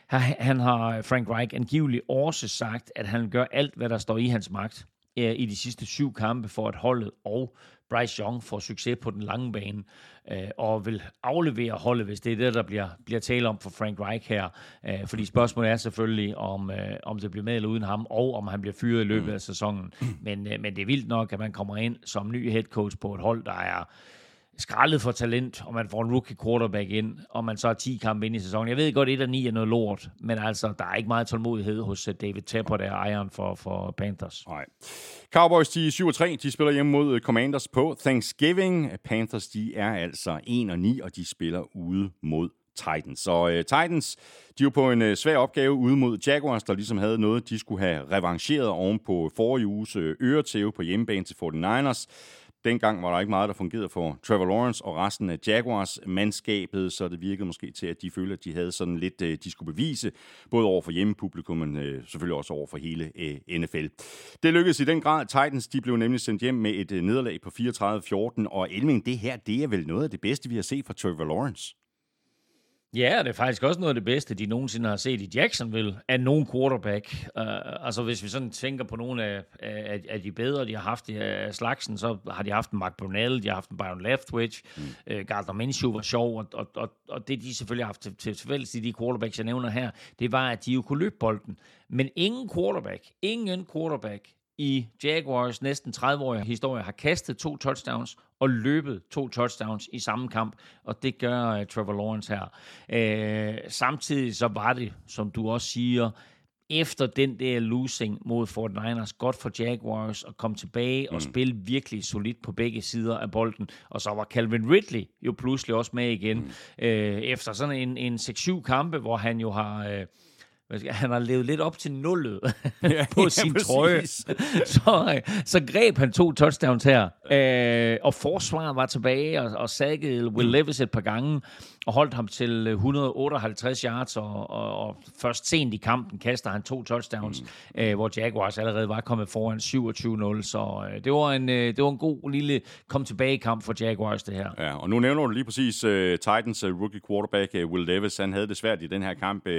Han har, Frank Reich, angiveligt også sagt, at han gør alt, hvad der står i hans magt øh, i de sidste syv kampe for at holdet og Bryce Young får succes på den lange bane, øh, og vil aflevere holdet, hvis det er det, der bliver, bliver tale om for Frank Reich her. Øh, fordi spørgsmålet er selvfølgelig, om, øh, om det bliver med eller uden ham, og om han bliver fyret i løbet af sæsonen. Men, øh, men det er vildt nok, at man kommer ind som ny head coach på et hold, der er skraldet for talent, og man får en rookie quarterback ind, og man så har 10 kampe ind i sæsonen. Jeg ved godt, at 1 og 9 er noget lort, men altså, der er ikke meget tålmodighed hos øh, David Tepper, der er ejeren for, for Panthers. Nej. Cowboys, de er 7 og 3. De spiller hjemme mod øh, Commanders på Thanksgiving. Panthers, de er altså 1 og 9, og de spiller ude mod Titans. Så uh, Titans, de er jo på en uh, svær opgave ude mod Jaguars, der ligesom havde noget, de skulle have revancheret oven på forrige uges uh, øretæve på hjemmebane til 49ers. Dengang var der ikke meget, der fungerede for Trevor Lawrence og resten af Jaguars-mandskabet, så det virkede måske til, at de følte, at de havde sådan lidt, øh, de skulle bevise, både over for hjemmepublikum, men øh, selvfølgelig også over for hele øh, NFL. Det lykkedes i den grad. Titans de blev nemlig sendt hjem med et nederlag på 34-14, og Elming, det her, det er vel noget af det bedste, vi har set fra Trevor Lawrence. Ja, det er faktisk også noget af det bedste, de nogensinde har set i Jacksonville, af nogen quarterback. Uh, altså hvis vi sådan tænker på nogle af, af, af de bedre, de har haft af slagsen, så har de haft en Mark Brunell, de har haft en Byron Leftwich, mm. uh, Gardner Minshew var sjov, og, og, og, og det de selvfølgelig har haft til, til fælles, de quarterbacks, jeg nævner her, det var, at de jo kunne løbe bolden. Men ingen quarterback, ingen quarterback i Jaguars næsten 30-årige historie har kastet to touchdowns og løbet to touchdowns i samme kamp, og det gør uh, Trevor Lawrence her. Uh, samtidig så var det, som du også siger, efter den der losing mod 49ers, godt for Jaguars at komme tilbage og mm. spille virkelig solidt på begge sider af bolden. Og så var Calvin Ridley jo pludselig også med igen. Mm. Uh, efter sådan en, en 6-7 kampe, hvor han jo har... Uh, han har levet lidt op til nullet ja, på sin ja, trøje. så, så greb han to touchdowns her, øh, og forsvaret var tilbage og, og saggede Will Levis et par gange og holdt ham til 158 yards, og, og, og først sent i kampen kaster han to touchdowns, mm. øh, hvor Jaguars allerede var kommet foran 27-0, så øh, det, var en, øh, det var en god lille kom tilbage kamp for Jaguars, det her. Ja, og nu nævner du lige præcis uh, Titans uh, rookie quarterback uh, Will Levis, han havde det svært i den her kamp. Uh,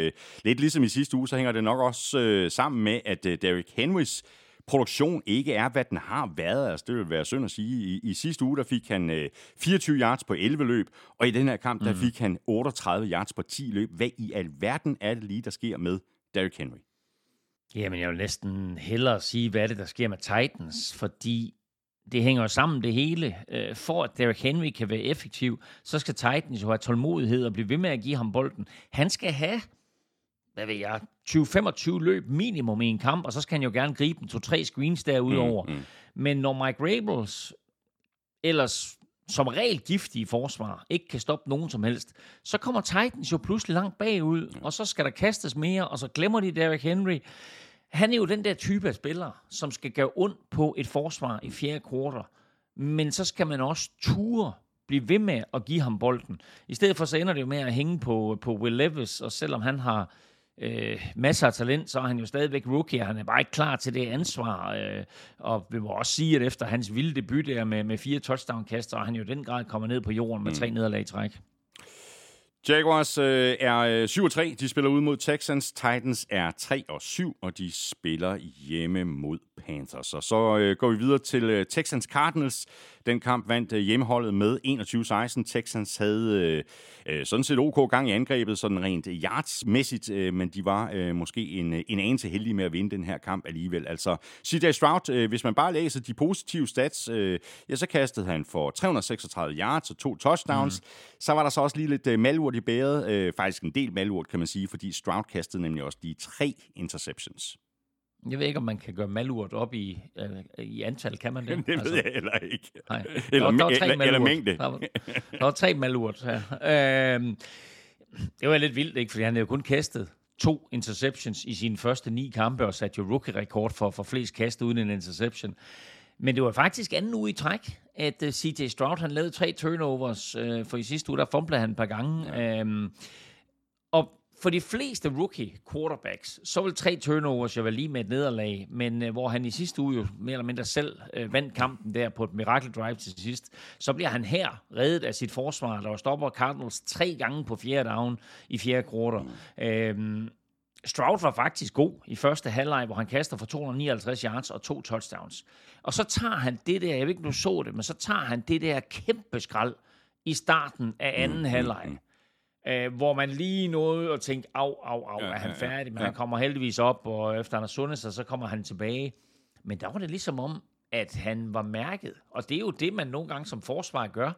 lidt ligesom i sidste uge, så hænger det nok også uh, sammen med, at uh, Derrick Henrys produktion ikke er, hvad den har været. Altså, det vil være synd at sige. I, i sidste uge, der fik han øh, 24 yards på 11 løb, og i den her kamp, der mm. fik han 38 yards på 10 løb. Hvad i alverden er det lige, der sker med Derrick Henry? Jamen, jeg vil næsten hellere sige, hvad er det, der sker med Titans, fordi det hænger jo sammen det hele. Øh, for at Derrick Henry kan være effektiv, så skal Titans jo have tålmodighed og blive ved med at give ham bolden. Han skal have hvad ved jeg, 20-25 løb minimum i en kamp, og så skal han jo gerne gribe en to-tre screens derudover. Mm, mm. Men når Mike Rabels ellers som regel giftige forsvar ikke kan stoppe nogen som helst, så kommer Titans jo pludselig langt bagud, og så skal der kastes mere, og så glemmer de Derrick Henry. Han er jo den der type af spiller, som skal gøre ondt på et forsvar i fjerde kvartal. Men så skal man også ture blive ved med at give ham bolden. I stedet for så ender det jo med at hænge på, på Will Levis, og selvom han har øh, masser af talent, så er han jo stadigvæk rookie, og han er bare ikke klar til det ansvar. Øh, og vi må også sige, at efter hans vilde debut der med, med fire touchdown-kaster, er han jo den grad kommer ned på jorden med mm. tre nederlag i træk. Jaguars øh, er 7 3. De spiller ud mod Texans. Titans er 3 og 7, og de spiller hjemme mod Panthers. Og så øh, går vi videre til øh, Texans Cardinals. Den kamp vandt øh, hjemmeholdet med 21-16. Texans havde øh, øh, sådan set OK gang i angrebet, sådan rent yardsmæssigt, øh, men de var øh, måske en, en anelse heldige med at vinde den her kamp alligevel. Altså, CJ Stroud, øh, hvis man bare læser de positive stats, øh, ja, så kastede han for 336 yards og to touchdowns. Mm. Så var der så også lige lidt øh, malurt i bæret. Øh, faktisk en del malurt, kan man sige, fordi Stroud kastede nemlig også de tre interceptions. Jeg ved ikke, om man kan gøre malurt op i, øh, i antal, kan man det? Det ved altså, jeg heller ikke. Nej. Eller, der, var, der var eller, eller mængde. Der var, der var tre malurt her. Øhm, det var lidt vildt, ikke? fordi han havde jo kun kastet to interceptions i sine første ni kampe, og satte jo rookie-rekord for, for flest kast uden en interception. Men det var faktisk anden uge i træk, at uh, øh, CJ Stroud han lavede tre turnovers, uh, for i sidste uge, der fumblede han et par gange. Ja. Um, og for de fleste rookie quarterbacks, så vil tre turnovers jo være lige med et nederlag, men uh, hvor han i sidste uge jo mere eller mindre selv uh, vandt kampen der på et miracle drive til sidst, så bliver han her reddet af sit forsvar, der stopper Cardinals tre gange på fjerde down i fjerde quarter. Mm. Uh, Stroud var faktisk god i første halvleg, hvor han kaster for 259 yards og to touchdowns. Og så tager han det der, jeg ved ikke, du så det, men så tager han det der kæmpe skrald i starten af anden mm, halvleg. Mm, mm øh, hvor man lige nåede at tænke, au, au, au, ja, er han færdig? Men ja. han kommer heldigvis op, og efter han har sundet sig, så kommer han tilbage. Men der var det ligesom om, at han var mærket. Og det er jo det, man nogle gange som forsvar gør.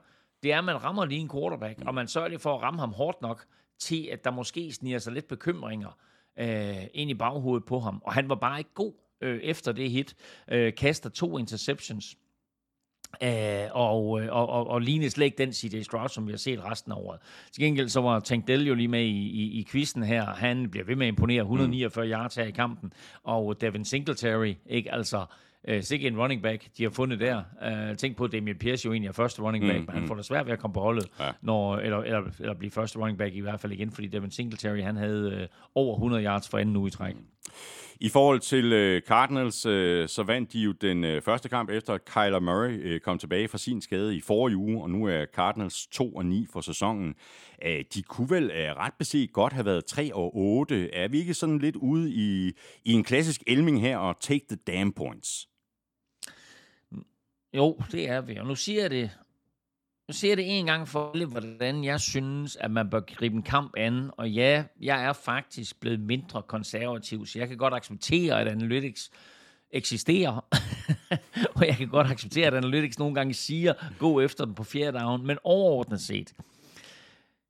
Det er, at man rammer lige en quarterback, og man sørger for at ramme ham hårdt nok, til at der måske sniger sig lidt bekymringer øh, ind i baghovedet på ham. Og han var bare ikke god øh, efter det hit. Øh, kaster to interceptions. Uh, og, øh, og, og, og lignede slet ikke den CJ Stroud, som vi har set resten af året. Til gengæld så var Tank Dell jo lige med i, i, i quizzen her. Han bliver ved med at imponere 149 mm. yards her i kampen. Og Devin Singletary, ikke altså uh, sikke en running back, de har fundet der. Uh, tænk på, at Damien Pierce jo egentlig er første running back, mm, men han mm. får det svært ved at komme på holdet, ja. når, eller, eller, eller blive første running back i hvert fald igen, fordi Devin Singletary, han havde uh, over 100 yards for anden uge i træk. Mm. I forhold til øh, Cardinals, øh, så vandt de jo den øh, første kamp efter, at Kyler Murray øh, kom tilbage fra sin skade i forrige uge, og nu er Cardinals 2 og 9 for sæsonen. Æh, de kunne vel øh, ret beset godt have været 3 og 8. Er vi ikke sådan lidt ude i, i en klassisk elming her og take the damn points? Jo, det er vi. Og nu siger jeg det nu siger jeg det en gang for alle, hvordan jeg synes, at man bør gribe en kamp an. Og ja, jeg er faktisk blevet mindre konservativ, så jeg kan godt acceptere, at Analytics eksisterer. og jeg kan godt acceptere, at Analytics nogle gange siger, gå efter den på fjerde down. Men overordnet set,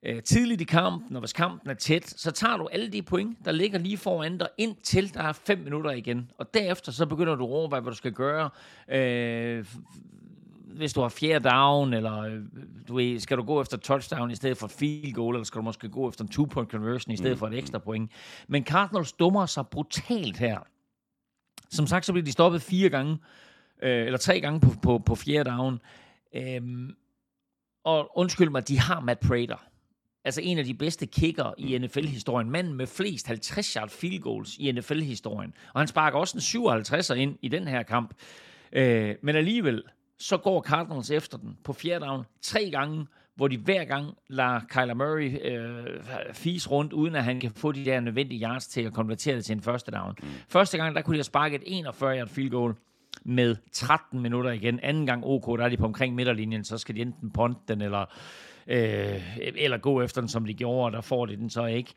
øh, tidligt i kampen, og hvis kampen er tæt, så tager du alle de point, der ligger lige foran dig, indtil der er fem minutter igen. Og derefter så begynder du at overveje, hvad du skal gøre. Øh, hvis du har fjerde down, eller øh, du ved, skal du gå efter touchdown i stedet for field goal, eller skal du måske gå efter en two-point conversion i stedet mm. for et ekstra point. Men Cardinals dummer sig brutalt her. Som sagt, så bliver de stoppet fire gange, øh, eller tre gange på, på, på fjerde down. Øhm, og undskyld mig, de har Matt Prater. Altså en af de bedste kicker i NFL-historien. Manden med flest 50-yard field goals i NFL-historien. Og han sparker også en 57'er ind i den her kamp. Øh, men alligevel, så går Cardinals efter den på fjerde down tre gange, hvor de hver gang lader Kyler Murray øh, fis rundt, uden at han kan få de der nødvendige yards til at konvertere det til en første down. Mm. Første gang, der kunne de have sparket 41 yard field goal med 13 minutter igen. Anden gang OK, der er de på omkring midterlinjen, så skal de enten punt den, eller, øh, eller gå efter den, som de gjorde, og der får de den så ikke.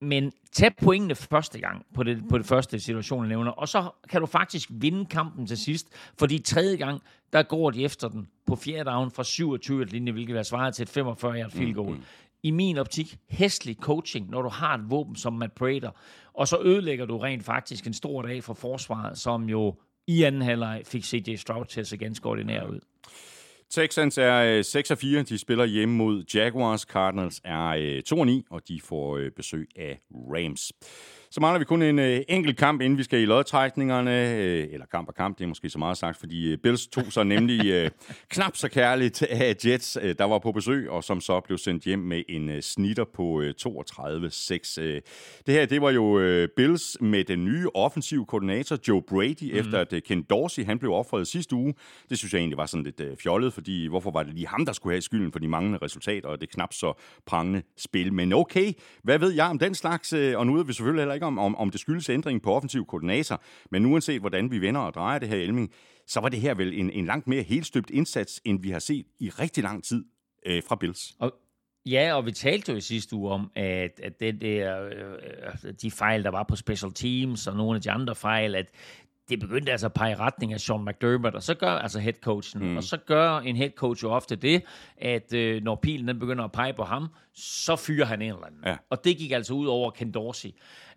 Men tag pointene første gang på det, på det første situation, jeg nævner, og så kan du faktisk vinde kampen til sidst, fordi tredje gang, der går de efter den på fjerde down fra 27 linje, hvilket vil svaret til et 45 yard field goal. Mm-hmm. I min optik, hæstlig coaching, når du har et våben som Matt Prater, og så ødelægger du rent faktisk en stor dag for forsvaret, som jo i anden halvleg fik CJ Stroud til at se ganske ordinær ud. Texans er 6 og 4. De spiller hjemme mod Jaguars. Cardinals er øh, 2 og 9, og de får øh, besøg af Rams. Så mangler vi kun en øh, enkelt kamp, inden vi skal i lodtrækningerne. Øh, eller kamp og kamp, det er måske så meget sagt, fordi øh, Bills tog så nemlig øh, knap så kærligt af Jets, øh, der var på besøg, og som så blev sendt hjem med en øh, snitter på øh, 32-6. Øh, det her, det var jo øh, Bills med den nye offensive koordinator, Joe Brady, mm. efter at øh, Ken Dorsey han blev offret sidste uge. Det synes jeg egentlig var sådan lidt øh, fjollet, fordi hvorfor var det lige ham, der skulle have skylden for de manglende resultater, og det knap så prangende spil. Men okay, hvad ved jeg om den slags? Øh, og nu ved vi selvfølgelig heller ikke, om, om, om det skyldes ændringen på offensiv koordinator. Men uanset hvordan vi vender og drejer det her, Elming, så var det her vel en, en langt mere helstøbt indsats, end vi har set i rigtig lang tid øh, fra Bills. Og, Ja, og vi talte jo i sidste uge om, at, at det der, øh, øh, de fejl, der var på special teams, og nogle af de andre fejl, at det begyndte altså at pege i retning af Sean McDermott, og så gør altså headcoachen, mm. og så gør en headcoach jo ofte det, at øh, når pilen den begynder at pege på ham, så fyrer han en eller anden. Ja. Og det gik altså ud over Ken Dorsey.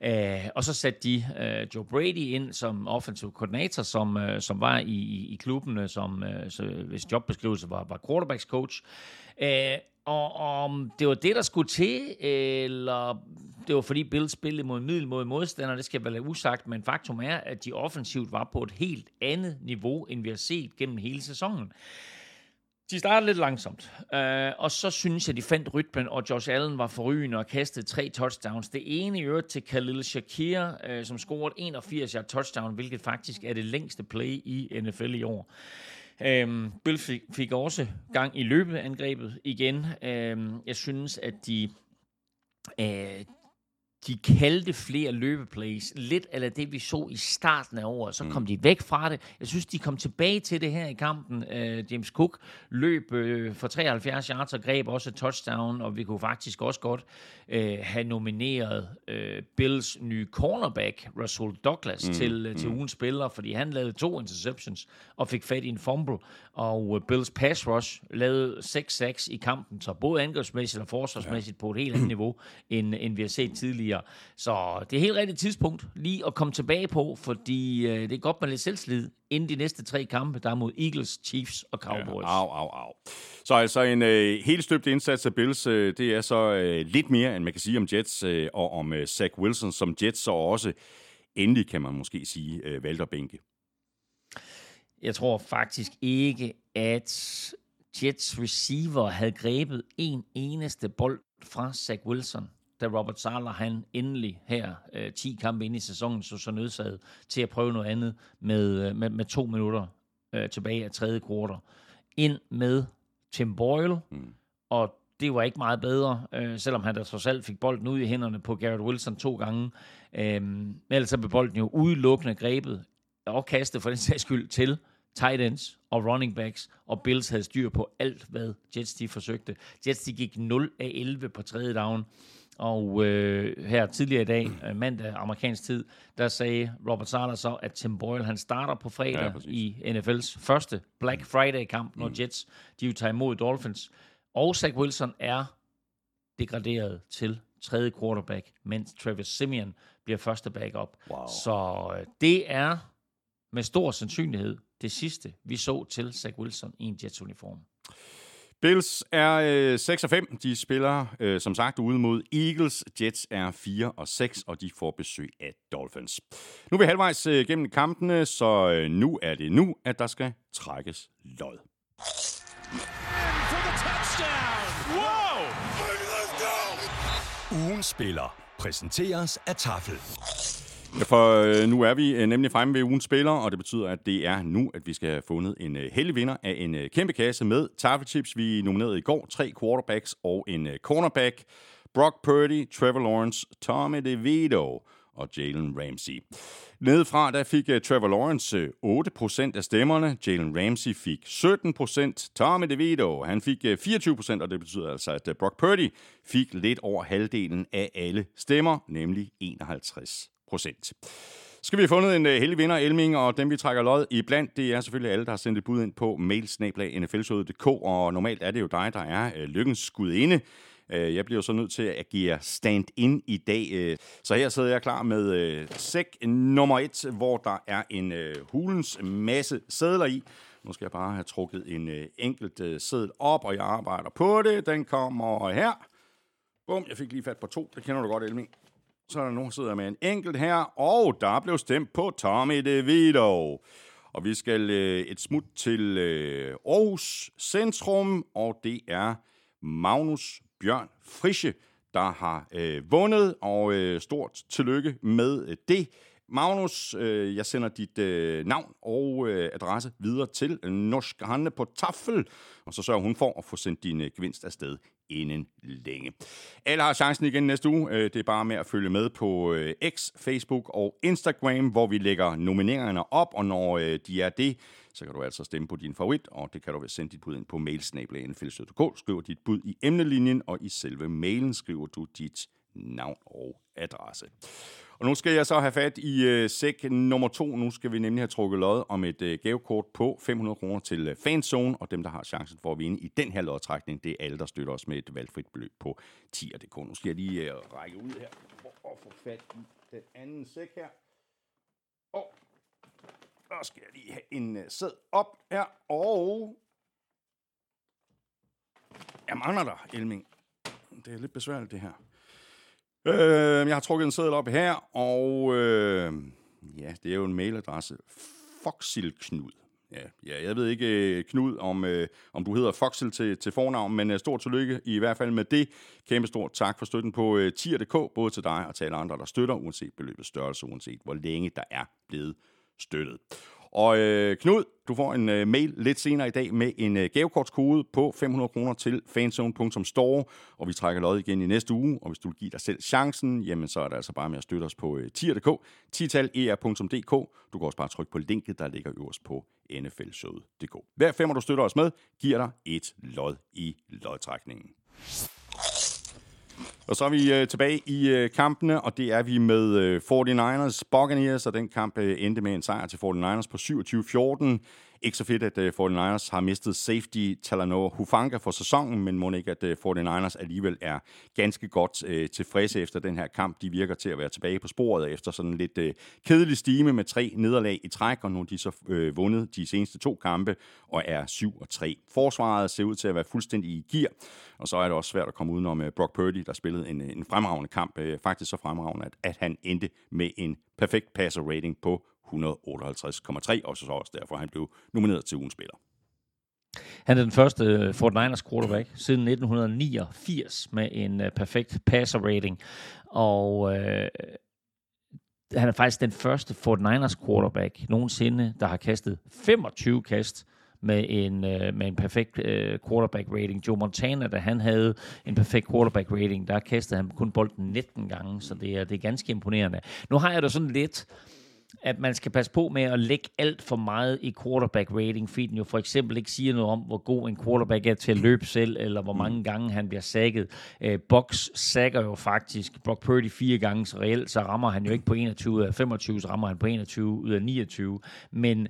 Uh, og så satte de uh, Joe Brady ind som offensive coordinator, som, uh, som var i, i klubben, som uh, så, hvis jobbeskrivelse var, var quarterbacks coach. Uh, og om det var det, der skulle til, eller det var fordi Bills spillede mod middel mod modstander, det skal være usagt, men faktum er, at de offensivt var på et helt andet niveau, end vi har set gennem hele sæsonen. De startede lidt langsomt, øh, og så synes jeg, de fandt rytmen, og Josh Allen var forrygende og kastede tre touchdowns. Det ene i øvrigt til Khalil Shakir, øh, som scorede 81 yard touchdown, hvilket faktisk er det længste play i NFL i år. Øhm, Bill fik, fik også gang i løbeangrebet igen. Øhm, jeg synes, at de, øh, de kaldte flere løbeplays. Lidt af det, vi så i starten af året. Så kom mm. de væk fra det. Jeg synes, de kom tilbage til det her i kampen. Uh, James Cook løb uh, for 73 yards og greb også et touchdown, og vi kunne faktisk også godt uh, have nomineret uh, Bills nye cornerback, Russell Douglas, mm. til, uh, til mm. ugens spiller, fordi han lavede to interceptions og fik fat i en fumble. Og uh, Bills pass rush lavede 6-6 i kampen, så både angrebsmæssigt og forsvarsmæssigt ja. på et helt andet niveau, end, end vi har set tidligere tidligere. Så det er helt rigtigt tidspunkt lige at komme tilbage på, fordi øh, det er godt med lidt selvslid inden de næste tre kampe, der er mod Eagles, Chiefs og Cowboys. Ja, au, au, au. Så altså en øh, helt støbt indsats af Bills, øh, det er så øh, lidt mere, end man kan sige om Jets øh, og om øh, Zach Wilson, som Jets så også endelig, kan man måske sige, øh, valgte at bænke. Jeg tror faktisk ikke, at Jets receiver havde grebet en eneste bold fra Zach Wilson da Robert Sala han endelig her øh, 10 kampe ind i sæsonen så så nødsaget til at prøve noget andet med, øh, med, med to minutter øh, tilbage af tredje kvartal. Ind med Tim Boyle, mm. og det var ikke meget bedre, øh, selvom han da trods alt fik bolden ud i hænderne på Garrett Wilson to gange. Øh, men ellers så blev bolden jo udelukkende grebet og kastet for den sags skyld til tight ends og running backs, og Bills havde styr på alt, hvad Jets de forsøgte. Jets de gik 0 af 11 på tredje down. Og øh, her tidligere i dag, øh, mandag amerikansk tid, der sagde Robert Sala så, at Tim Boyle han starter på fredag ja, i NFL's første Black Friday-kamp, når mm. Jets de jo tager imod Dolphins. Og Zach Wilson er degraderet til tredje quarterback, mens Travis Simeon bliver første backup. Wow. Så øh, det er med stor sandsynlighed det sidste, vi så til Zach Wilson i en Jets-uniform. Bills er øh, 6 og 5. De spiller øh, som sagt ude mod Eagles. Jets er 4 og 6, og de får besøg af Dolphins. Nu er vi halvvejs øh, gennem kampene, så øh, nu er det nu, at der skal trækkes lod. Ugen spiller præsenteres af Tafel. Ja, for øh, nu er vi øh, nemlig fremme ved ugens spiller, og det betyder, at det er nu, at vi skal have fundet en øh, heldig vinder af en øh, kæmpe kasse med taffelchips. Vi nominerede i går tre quarterbacks og en øh, cornerback. Brock Purdy, Trevor Lawrence, Tommy DeVito og Jalen Ramsey. Nedefra der fik uh, Trevor Lawrence øh, uh, 8% af stemmerne, Jalen Ramsey fik 17%, Tommy DeVito han fik øh, uh, 24%, og det betyder altså, at Brock Purdy fik lidt over halvdelen af alle stemmer, nemlig 51 procent. Skal vi have fundet en øh, heldig vinder, Elming, og dem vi trækker lod i blandt, det er selvfølgelig alle, der har sendt et bud ind på mailsnablag.nflsøde.dk, og normalt er det jo dig, der er øh, lykkens skudinde. Uh, øh, jeg bliver så nødt til at agere stand-in i dag. Så her sidder jeg klar med uh, sæk nummer et, hvor der er en hulens masse sædler i. Nu skal jeg bare have trukket en enkelt uh, sædel op, og jeg arbejder på det. Den kommer her. Bum, jeg fik lige fat på to. Det kender du godt, Elming. Så er der nogen, der sidder med en enkelt her, og der blev stemt på Tommy DeVito. Og vi skal øh, et smut til øh, Aarhus Centrum, og det er Magnus Bjørn Frische, der har øh, vundet, og øh, stort tillykke med øh, det. Magnus, øh, jeg sender dit øh, navn og øh, adresse videre til Norsk Hanne på Tafel, og så sørger hun for at få sendt din øh, gevinst afsted inden længe. Alle har chancen igen næste uge. Øh, det er bare med at følge med på øh, X, Facebook og Instagram, hvor vi lægger nomineringerne op, og når øh, de er det, så kan du altså stemme på din favorit, og det kan du sende dit bud ind på mailsnabelagen.dk. Skriver dit bud i emnelinjen, og i selve mailen skriver du dit navn og adresse. Og nu skal jeg så have fat i øh, sæk nummer to. Nu skal vi nemlig have trukket lod om et øh, gavekort på 500 kroner til øh, Fanzone, og dem, der har chancen for at vinde i den her lodtrækning, det er alle, der støtter os med et valgfrit beløb på 10.dk. Nu skal jeg lige øh, række ud her for at få fat i den anden sæk her. Og så skal jeg lige have en øh, sæd op her, og... Jeg mangler der, Elming. Det er lidt besværligt, det her. Øh, jeg har trukket en seddel op her, og øh, ja, det er jo en mailadresse. Foxilknud. Ja, ja, jeg ved ikke, øh, Knud, om, øh, om du hedder Foxil til, til fornavn, men øh, stort tillykke i hvert fald med det. Kæmpe stort tak for støtten på øh, tier.dk, både til dig og til alle andre, der støtter, uanset beløbets størrelse, uanset hvor længe der er blevet støttet. Og øh, Knud, du får en øh, mail lidt senere i dag med en øh, gavekortskode på 500 kroner til fanzone.store, og vi trækker lod igen i næste uge, og hvis du vil give dig selv chancen, jamen så er det altså bare med at støtte os på øh, tier.dk, tital.er.dk. Du kan også bare trykke på linket, der ligger øverst på nflshowet.dk. Hver femmer du støtter os med, giver dig et lod i lodtrækningen. Og så er vi øh, tilbage i øh, kampene, og det er vi med øh, 49ers Buccaneers, og den kamp øh, endte med en sejr til 49ers på 27-14. Ikke så fedt, at øh, 49ers har mistet safety Talanoa Hufanga for sæsonen, men må ikke, at øh, 49ers alligevel er ganske godt øh, tilfredse efter den her kamp. De virker til at være tilbage på sporet efter sådan lidt øh, kedelig stime med tre nederlag i træk, og nu har de så øh, vundet de seneste to kampe og er 7-3. Forsvaret ser ud til at være fuldstændig i gear, og så er det også svært at komme udenom øh, Brock Purdy, der spillede en, øh, en fremragende kamp, øh, faktisk så fremragende, at, at han endte med en perfekt passer rating på 158,3, og så også derfor, han blev nomineret til ugens spiller. Han er den første øh, Fort Niners quarterback siden 1989 med en øh, perfekt passer rating. Og øh, han er faktisk den første Fort Niners quarterback nogensinde, der har kastet 25 kast med en, øh, med en perfekt øh, quarterback rating. Joe Montana, da han havde en perfekt quarterback rating, der kastede han kun bolden 19 gange, så det er, det er ganske imponerende. Nu har jeg da sådan lidt at man skal passe på med at lægge alt for meget i quarterback rating, fordi den jo for eksempel ikke siger noget om, hvor god en quarterback er til at løbe selv, eller hvor mange gange han bliver sækket. Øh, Box sækker jo faktisk Brock Purdy fire gange, så reelt så rammer han jo ikke på 21 ud af 25, så rammer han på 21 ud af 29. Men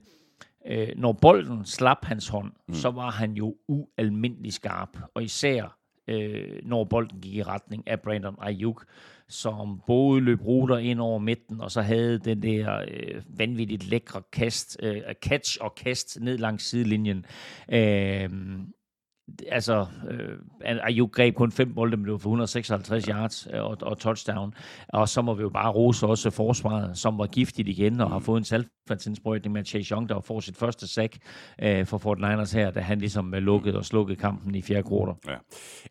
øh, når bolden slap hans hånd, mm. så var han jo ualmindelig skarp, og især øh, når bolden gik i retning af Brandon Ayuk som både løb ruter ind over midten, og så havde den der øh, vanvittigt lækre kast, øh, catch og kast ned langs sidelinjen. Øh, altså, øh, Ayuk greb kun fem bolde, men det var for 156 yards øh, og, og touchdown. Og så må vi jo bare rose også forsvaret, som var giftigt igen, og har fået en salgfandsindsprøjtning med Chase Young, der får sit første sack øh, for Fort Niners her, da han ligesom øh, lukkede og slukkede kampen i fjerde kvartal.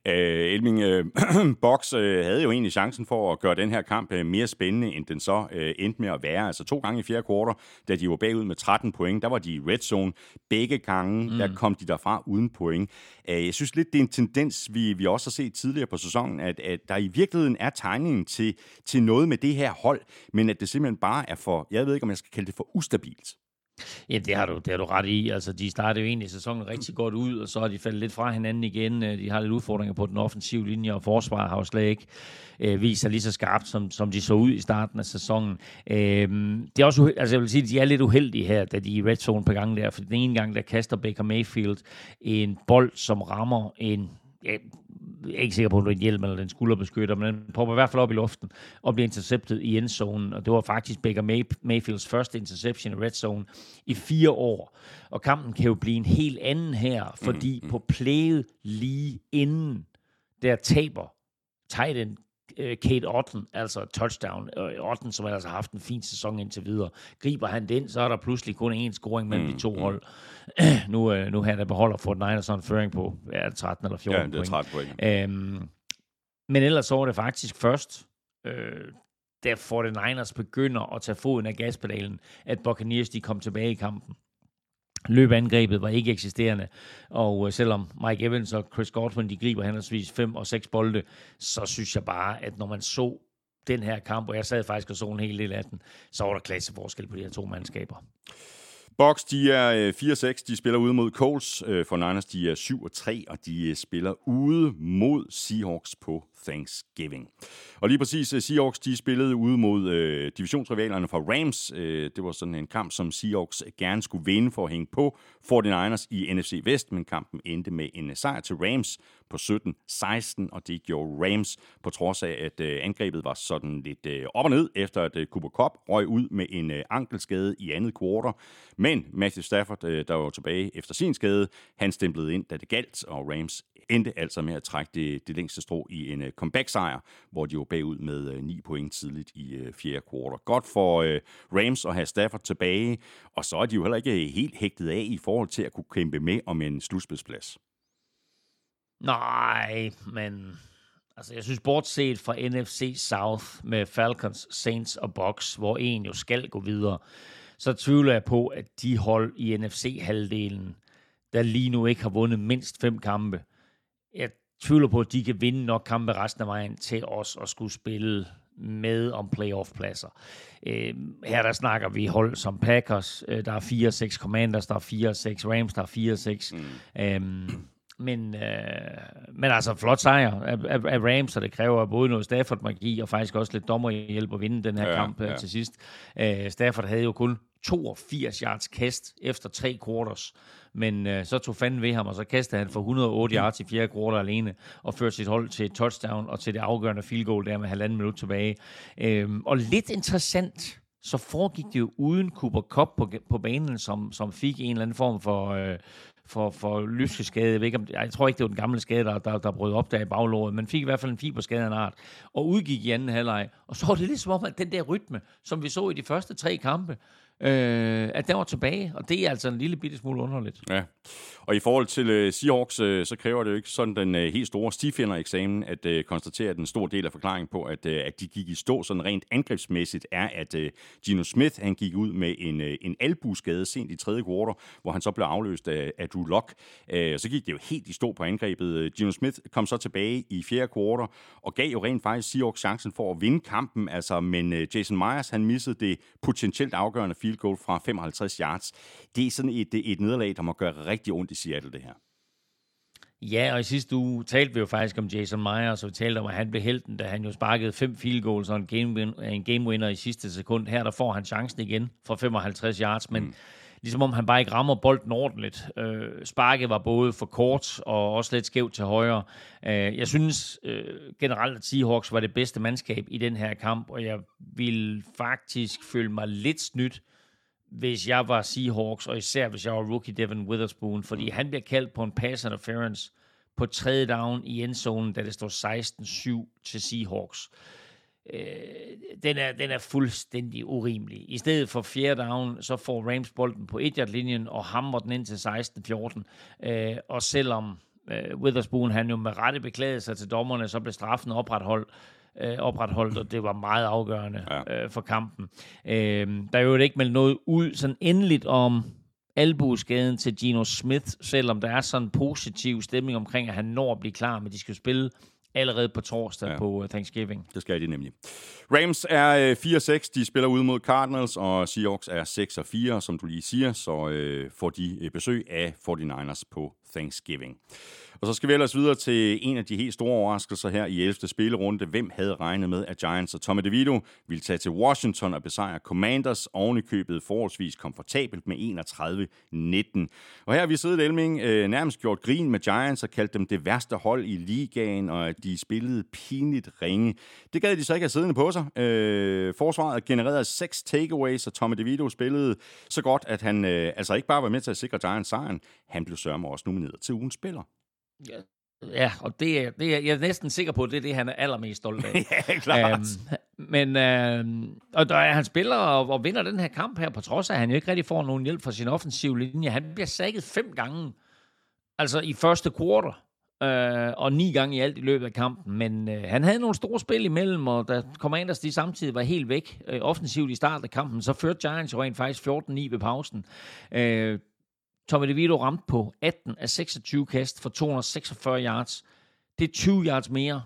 Ja. Øh, Elming øh, Box øh, havde jo egentlig chancen for at gøre den her kamp øh, mere spændende, end den så øh, endte med at være. Altså to gange i fjerde kvartal, da de var bagud med 13 point, der var de i red zone. Begge gange, mm. der kom de derfra uden point. Øh, jeg synes lidt, det er en tendens, vi, vi også har set tidligere på sæsonen, at, at der i virkeligheden er tegningen til, til noget med det her hold, men at det simpelthen bare er for, jeg ved ikke, om jeg skal kalde det for ustabilt. Ja, det har, du, det har du ret i. Altså, de startede jo egentlig sæsonen rigtig godt ud, og så har de faldet lidt fra hinanden igen. Øh, de har lidt udfordringer på den offensive linje, og forsvaret har jo slet ikke øh, vist sig lige så skarpt, som, som de så ud i starten af sæsonen. Øh, det er også, altså jeg vil sige, de er lidt uheldige her, da de er i red zone på gang der, for den ene gang, der kaster Baker Mayfield en bold, som rammer en jeg er ikke sikker på, om det er en hjelm eller en skulderbeskytter, men den popper i hvert fald op i luften og bliver interceptet i endzonen. Og det var faktisk Baker May- Mayfields første interception i red zone i fire år. Og kampen kan jo blive en helt anden her, fordi mm, mm. på playet lige inden, der taber tight end Kate Otten, altså touchdown. Øh, Otten, som altså har haft en fin sæson indtil videre. Griber han den, så er der pludselig kun én scoring mellem mm, de to mm. hold. nu, øh, nu han der beholder Fort Niners en føring på ja, 13 eller 14 Ja, det er 13 point. Øhm, men ellers så var det faktisk først, øh, da 49ers begynder at tage foden af gaspedalen, at Buccaneers de kom tilbage i kampen. Løbeangrebet var ikke eksisterende, og øh, selvom Mike Evans og Chris Godwin de griber henholdsvis 5 og 6 bolde, så synes jeg bare, at når man så den her kamp, og jeg sad faktisk og så en hel del af den, så var der klasseforskel på de her to mandskaber. Bucks, de er øh, 4-6, de spiller ude mod Colts. For øh, Niners, de er 7-3, og de spiller ude mod Seahawks på Thanksgiving. Og lige præcis, øh, Seahawks, de spillede ude mod øh, divisionsrivalerne fra Rams. Øh, det var sådan en kamp, som Seahawks gerne skulle vinde for at hænge på 49ers i NFC Vest, men kampen endte med en øh, sejr til Rams på 17-16, og det gjorde Rams på trods af, at øh, angrebet var sådan lidt øh, op og ned, efter at øh, Cooper Cup røg ud med en øh, ankelskade i andet kvartal. Men Matthew Stafford, øh, der var tilbage efter sin skade, han stemplede ind, da det galt, og Rams endte altså med at trække det, det længste strå i en uh, comeback-sejr, hvor de var bagud med øh, uh, 9 point tidligt i uh, fjerde kvartal. Godt for uh, Rams at have Stafford tilbage, og så er de jo heller ikke helt hægtet af i forhold til at kunne kæmpe med om en slutspidsplads. Nej, men altså, jeg synes, bortset fra NFC South med Falcons, Saints og Bucks, hvor en jo skal gå videre, så tvivler jeg på, at de hold i NFC-halvdelen, der lige nu ikke har vundet mindst fem kampe, jeg tvivler på, at de kan vinde nok kampe resten af vejen til os at skulle spille med om playoff-pladser. Øh, her der snakker vi hold som Packers, øh, der er 4-6 Commanders, der er 4-6 Rams, der er 4-6. Mm. Øhm, men, øh, men altså flot sejr af, af, af Rams, og det kræver både noget Stafford-magi og faktisk også lidt dommerhjælp at vinde den her ja, kamp ja. til sidst. Øh, Stafford havde jo kun 82 yards kast efter tre quarters. Men øh, så tog fanden ved ham, og så kastede han for 108 yards i fjerde quarter alene, og førte sit hold til touchdown og til det afgørende field goal der med halvanden minut tilbage. Øhm, og lidt interessant, så foregik det jo uden Cooper Cup på, på banen, som, som fik en eller anden form for, øh, for, for lyskeskade. Jeg, ved ikke, om, jeg tror ikke, det var den gamle skade, der, der, der brød op der i baglåret, men fik i hvert fald en fiberskade af en art, og udgik i anden halvleg. Og så var det lidt som om, at den der rytme, som vi så i de første tre kampe, øh, at den var tilbage, og det er altså en lille bitte smule underligt. Ja, og i forhold til øh, Seahawks, øh, så kræver det jo ikke sådan den øh, helt store stifinder-eksamen at øh, konstatere, at en stor del af forklaringen på, at, øh, at de gik i stå sådan rent angrebsmæssigt, er, at øh, Gino Smith han gik ud med en, øh, en albuskade sent i tredje kvartal, hvor han så blev afløst af, af Drew Lock. Uh, så gik det jo helt i stå på angrebet. Øh, Gino Smith kom så tilbage i fjerde kvartal og gav jo rent faktisk Seahawks chancen for at vinde kampen, altså, men øh, Jason Myers han missede det potentielt afgørende field goal fra 55 yards. Det er sådan et, et nederlag, der må gøre rigtig ondt i Seattle, det her. Ja, og i sidste uge talte vi jo faktisk om Jason Myers, og vi talte om, at han blev helten, da han jo sparkede fem field goals og en game, win, en game winner i sidste sekund. Her der får han chancen igen fra 55 yards, men mm. ligesom om han bare ikke rammer bolden ordentligt. Øh, sparket var både for kort og også lidt skævt til højre. Øh, jeg synes øh, generelt, at Seahawks var det bedste mandskab i den her kamp, og jeg vil faktisk føle mig lidt snydt, hvis jeg var Seahawks, og især hvis jeg var rookie Devin Witherspoon, fordi mm. han bliver kaldt på en pass interference på tredje down i endzonen, da det står 16-7 til Seahawks. Øh, den, er, den er fuldstændig urimelig. I stedet for fjerde down, så får Rams bolden på 1-yard-linjen og hammer den ind til 16-14. Øh, og selvom øh, Witherspoon han jo med rette beklagede sig til dommerne, så blev straffen opretholdt øh, opretholdt, og det var meget afgørende ja. øh, for kampen. Øh, der er jo ikke meldt noget ud sådan endeligt om albueskaden til Gino Smith, selvom der er sådan en positiv stemning omkring, at han når at blive klar, men de skal spille allerede på torsdag ja. på Thanksgiving. Det skal de nemlig. Rams er 4-6, de spiller ud mod Cardinals, og Seahawks er 6-4, som du lige siger, så øh, får de øh, besøg af 49ers på Thanksgiving. Og så skal vi ellers videre til en af de helt store overraskelser her i 11. spillerunde. Hvem havde regnet med, at Giants og Tommy DeVito ville tage til Washington og besejre Commanders ovenikøbet købet forholdsvis komfortabelt med 31-19. Og her har vi siddet Elming øh, nærmest gjort grin med Giants og kaldt dem det værste hold i ligaen, og at de spillede pinligt ringe. Det gad de så ikke have siddende på sig. Øh, forsvaret genererede seks takeaways, og Tommy DeVito spillede så godt, at han øh, altså ikke bare var med til at sikre Giants sejren, han blev sørme også nomineret til ugens spiller. Ja, Ja, og det er, det er, jeg er næsten sikker på, at det er det, han er allermest stolt af. ja, klart. Øhm, men, øh, og der, er- han spiller og, og vinder den her kamp her, på trods af, at han jo ikke rigtig får nogen hjælp fra sin offensive linje. Han bliver sækket fem gange, altså i første quarter, øh, og ni gange i alt i løbet af kampen. Men øh, han havde nogle store spil imellem, og da Commanders de samtidig var helt væk øh, offensivt i starten af kampen, så førte Giants jo rent faktisk 14-9 ved pausen. Øh, Tommy DeVito ramte på 18 af 26 kast for 246 yards. Det er 20 yards mere,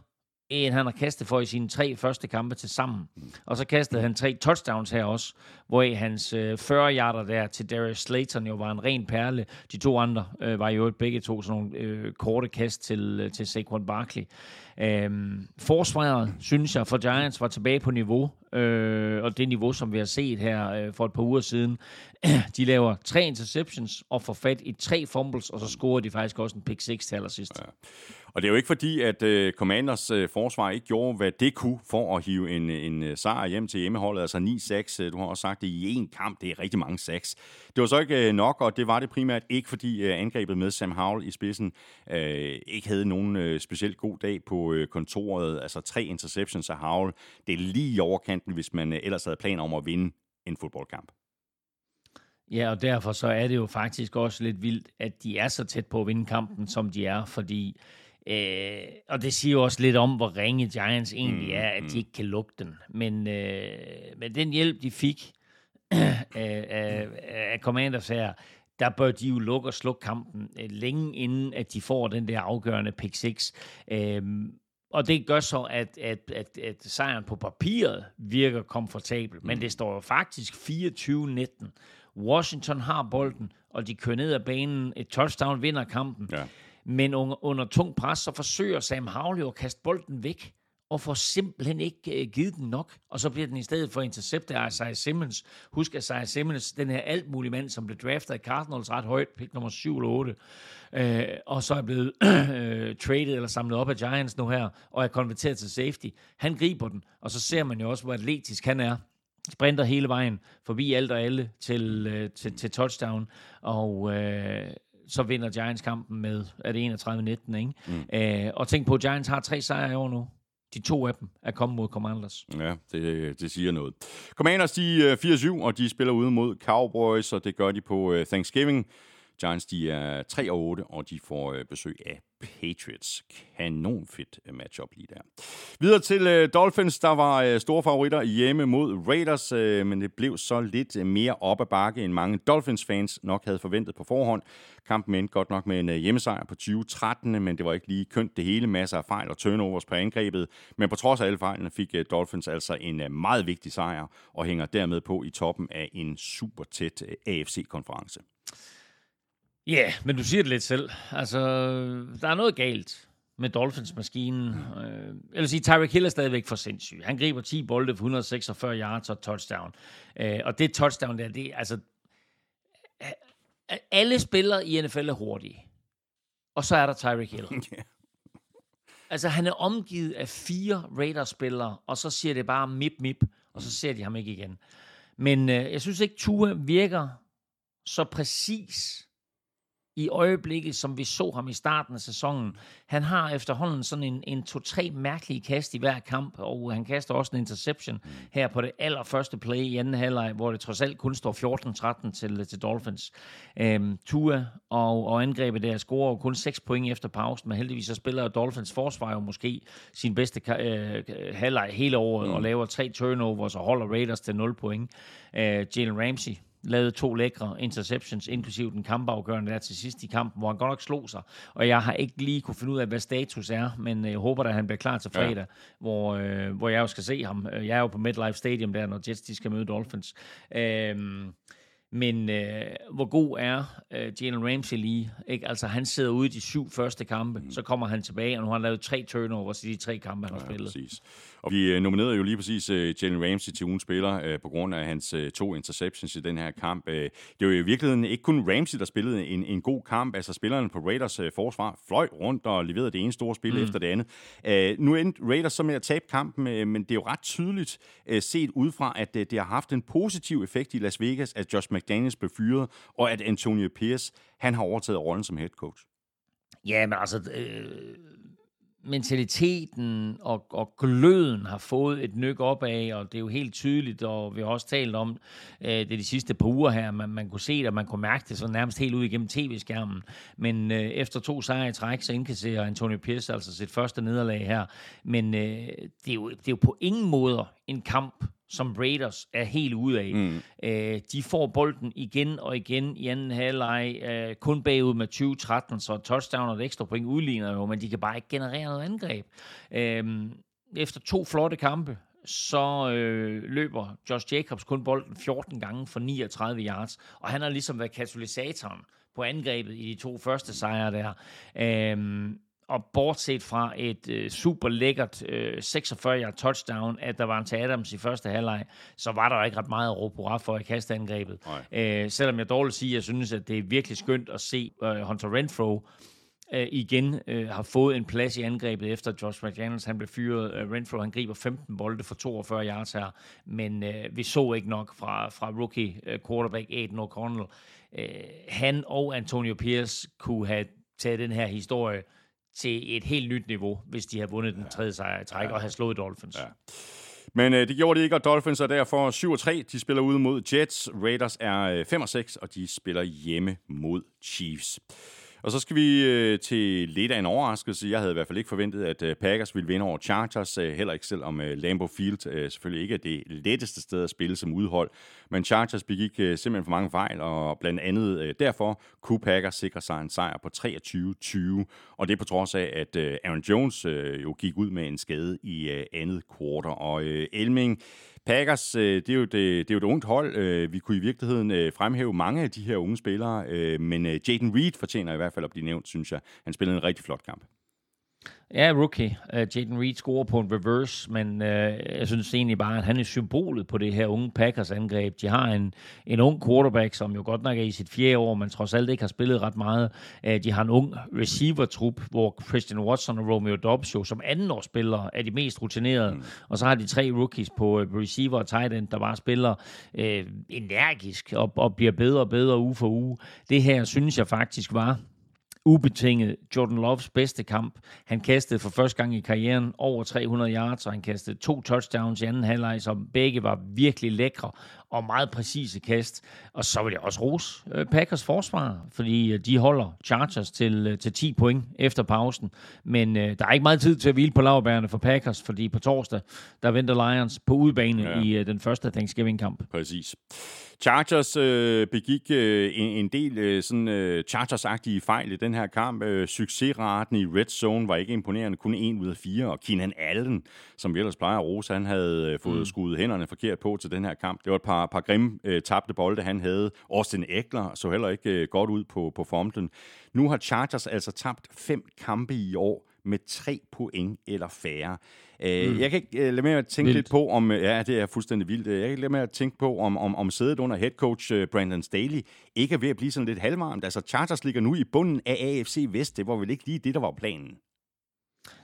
end han har kastet for i sine tre første kampe til sammen. Og så kastede han tre touchdowns her også, hvor hans øh, 40 yarder der til Darius Slayton jo var en ren perle. De to andre øh, var jo begge to sådan nogle øh, korte kast til, øh, til Saquon Barkley. Øhm, forsvaret, synes jeg, for Giants var tilbage på niveau, øh, og det niveau, som vi har set her øh, for et par uger siden. de laver tre interceptions og får fat i tre fumbles, og så scorer de faktisk også en pick 6 til allersidst. Ja. Og det er jo ikke fordi, at uh, Commanders uh, forsvar ikke gjorde, hvad det kunne for at hive en, en uh, sejr hjem til hjemmeholdet. Altså 9-6, uh, du har også sagt det i én kamp, det er rigtig mange 6. Det var så ikke uh, nok, og det var det primært ikke, fordi uh, angrebet med Sam Howell i spidsen uh, ikke havde nogen uh, specielt god dag på uh, kontoret. Altså tre interceptions af Howell, det er lige i overkanten, hvis man uh, ellers havde planer om at vinde en fodboldkamp. Ja, og derfor så er det jo faktisk også lidt vildt, at de er så tæt på at vinde kampen, som de er, fordi Øh, og det siger jo også lidt om, hvor ringe Giants egentlig er, at de ikke kan lukke den. Men, øh, men den hjælp, de fik af, af, af Commanders her, der bør de jo lukke og slukke kampen øh, længe inden, at de får den der afgørende pick 6. Øh, og det gør så, at, at, at, at sejren på papiret virker komfortabel. Men det står jo faktisk 24-19. Washington har bolden, og de kører ned ad banen. Et touchdown vinder kampen. Ja. Men under, under tung pres, så forsøger Sam Howell jo at kaste bolden væk, og får simpelthen ikke uh, givet den nok. Og så bliver den i stedet for interceptet af Isaiah Simmons. Husk, Isaiah Simmons, den her alt mulig mand, som blev draftet af Cardinals ret højt, pick nummer 7 eller 8, uh, og så er blevet uh, traded eller samlet op af Giants nu her, og er konverteret til safety. Han griber den, og så ser man jo også, hvor atletisk han er sprinter hele vejen forbi alt og alle til, øh, til, til touchdown, og øh, så vinder Giants kampen med, er det 31-19, ikke? Mm. Øh, og tænk på, at Giants har tre sejre i år nu. De to af dem er kommet mod Commanders. Ja, det, det siger noget. Commanders, de øh, er 4-7, og de spiller ude mod Cowboys, og det gør de på øh, Thanksgiving. Giants, de er 3 og 8, og de får øh, besøg af Patriots. Kanon fedt øh, matchup lige der. Videre til øh, Dolphins, der var øh, store favoritter hjemme mod Raiders, øh, men det blev så lidt øh, mere op ad bakke, end mange Dolphins-fans nok havde forventet på forhånd. Kampen endte godt nok med en øh, hjemmesejr på 2013, men det var ikke lige kønt det hele. Masser af fejl og turnovers på angrebet. Men på trods af alle fejlene fik øh, Dolphins altså en øh, meget vigtig sejr, og hænger dermed på i toppen af en super tæt øh, AFC-konference. Ja, yeah, men du siger det lidt selv. Altså, der er noget galt med Dolphins-maskinen. Øh, jeg vil sige, Tyreek Hill er stadigvæk for sindssyg. Han griber 10 bolde for 146 yards og touchdown. Øh, og det touchdown der, det altså... Alle spillere i NFL er hurtige. Og så er der Tyreek Hill. Altså, han er omgivet af fire Raiders-spillere, og så siger det bare mip, mip, og så ser de ham ikke igen. Men øh, jeg synes ikke, Tua virker så præcis i øjeblikket, som vi så ham i starten af sæsonen. Han har efterhånden sådan en, en to-tre mærkelige kast i hver kamp, og han kaster også en interception her på det allerførste play i anden halvleg, hvor det trods alt kun står 14-13 til, til Dolphins. Øhm, Tua og, og angrebet der scorer jo kun 6 point efter pausen, men heldigvis så spiller Dolphins forsvar jo måske sin bedste øh, halvleg hele året, mm. og laver tre turnovers og holder Raiders til 0 point. Øh, Jalen Ramsey lavede to lækre interceptions, inklusiv den kampafgørende der til sidst i kampen, hvor han godt nok slog sig. Og jeg har ikke lige kunne finde ud af, hvad status er, men jeg håber, at han bliver klar til fredag, ja. hvor, øh, hvor jeg jo skal se ham. Jeg er jo på MetLife Stadium der, når Jets de skal møde Dolphins. Øhm, men øh, hvor god er øh, Jalen Ramsey lige? Ikke? Altså, han sidder ude i de syv første kampe, mm. så kommer han tilbage, og nu har han lavet tre turnovers i de tre kampe, han har Ja, spillet. præcis. Og vi øh, nominerede jo lige præcis uh, Jalen Ramsey til ugens spiller uh, på grund af hans to interceptions i den her kamp. Det var jo i virkeligheden ikke kun Ramsey, der spillede en, en god kamp. Altså spillerne på Raiders forsvar fløj rundt og leverede det ene store spil mm. efter det andet. Nu endte Raiders så med at tabe kampen, men det er jo ret tydeligt set udefra, at det har haft en positiv effekt i Las Vegas, at Josh McDaniels blev fyret, og at Antonio Pierce han har overtaget rollen som head coach. Ja, men altså, øh, mentaliteten og, og gløden har fået et nyk op af, og det er jo helt tydeligt, og vi har også talt om øh, det de sidste par uger her, man, man kunne se det, og man kunne mærke det så nærmest helt ud igennem tv-skærmen. Men øh, efter to sejre i træk, så indkasserer Antonio Pierce altså sit første nederlag her. Men øh, det, er jo, det er jo på ingen måde en kamp, som Raiders er helt ude af. Mm. Øh, de får bolden igen og igen i anden halvleg, øh, kun bagud med 20-13, så touchdown og et ekstra point udligner jo, men de kan bare ikke generere noget angreb. Øh, efter to flotte kampe, så øh, løber Josh Jacobs kun bolden 14 gange for 39 yards, og han har ligesom været katalysatoren på angrebet i de to første sejre der. Øh, og bortset fra et øh, super lækkert øh, 46-yard touchdown, at der var en til Adams i første halvleg, så var der ikke ret meget at råbe hurra for i kasteangrebet. Øh, selvom jeg dårligt siger, at jeg synes, at det er virkelig skønt at se øh, Hunter Renfro øh, igen øh, har fået en plads i angrebet efter Josh McDaniels han blev fyret. Øh, Renfro han griber 15 bolde for 42 yards her, men øh, vi så ikke nok fra, fra rookie øh, quarterback Aiden O'Connell. Øh, han og Antonio Pierce kunne have taget den her historie til et helt nyt niveau, hvis de har vundet den tredje sejr i træk ja. og har slået Dolphins. Ja. Men øh, det gjorde de ikke, og Dolphins er derfor 7-3. De spiller ude mod Jets. Raiders er øh, 5-6, og de spiller hjemme mod Chiefs. Og så skal vi øh, til lidt af en overraskelse. Jeg havde i hvert fald ikke forventet, at øh, Packers ville vinde over Chargers. Øh, heller ikke selvom øh, Lambeau Field øh, selvfølgelig ikke er det letteste sted at spille som udhold. Men Chargers begik øh, simpelthen for mange fejl, og blandt andet øh, derfor kunne Packers sikre sig en sejr på 23-20. Og det på trods af, at øh, Aaron Jones øh, jo gik ud med en skade i øh, andet kvartal. Og øh, Elming Packers, øh, det, er jo det, det er jo et ungt hold. Øh, vi kunne i virkeligheden øh, fremhæve mange af de her unge spillere, øh, men øh, Jaden Reed fortjener i hvert fald at blive nævnt, synes jeg. Han spillede en rigtig flot kamp. Ja, rookie. Uh, Jaden Reed scorer på en reverse, men uh, jeg synes egentlig bare, at han er symbolet på det her unge Packers angreb. De har en, en ung quarterback, som jo godt nok er i sit fjerde år, men trods alt ikke har spillet ret meget. Uh, de har en ung receiver-trup, hvor Christian Watson og Romeo Dobbs jo som andenårsspillere er de mest rutinerede. Mm. Og så har de tre rookies på uh, receiver og tight end, der bare spiller uh, energisk og, og bliver bedre og bedre uge for uge. Det her synes jeg faktisk var ubetinget Jordan Loves bedste kamp. Han kastede for første gang i karrieren over 300 yards, og han kastede to touchdowns i anden halvleg, som begge var virkelig lækre og meget præcise kast. Og så vil jeg også rose øh, Packers forsvar, fordi øh, de holder Chargers til, øh, til 10 point efter pausen. Men øh, der er ikke meget tid til at hvile på lavbærene for Packers, fordi på torsdag, der venter Lions på udebane ja. i øh, den første Thanksgiving-kamp. Præcis. Chargers øh, begik øh, en, en del øh, sådan øh, Chargers-agtige fejl i den her kamp. Øh, succesraten i red zone var ikke imponerende, kun en ud af fire. Og Keenan Allen, som vi ellers plejer at rose, han havde øh, fået mm. skuddet hænderne forkert på til den her kamp. Det var et par, par grimme øh, tabte bolde, han havde. Austin Eckler så heller ikke øh, godt ud på, på formlen. Nu har Chargers altså tabt fem kampe i år med tre point eller færre. Øh, mm. Jeg kan ikke uh, lade med at tænke vildt. lidt på, om... Øh, ja, det er fuldstændig vildt. Jeg kan ikke lade med at tænke på, om, om, om sædet under head coach uh, Brandon Staley ikke er ved at blive sådan lidt halvvarmt. Altså, Chargers ligger nu i bunden af AFC Vest. Det var vel ikke lige det, der var planen?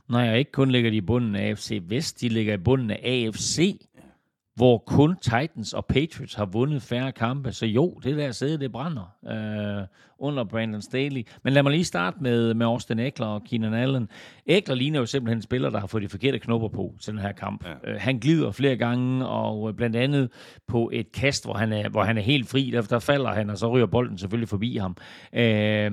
Nej, og ikke kun ligger de i bunden af AFC Vest, de ligger i bunden af AFC hvor kun Titans og Patriots har vundet færre kampe. Så jo, det der sæde, det brænder øh, under Brandon Staley. Men lad mig lige starte med, med Austin Eckler og Keenan Allen. Eckler ligner jo simpelthen en spiller, der har fået de forkerte knopper på til den her kamp. Ja. Øh, han glider flere gange, og blandt andet på et kast, hvor han er, hvor han er helt fri, der, der falder han, og så ryger bolden selvfølgelig forbi ham. Øh,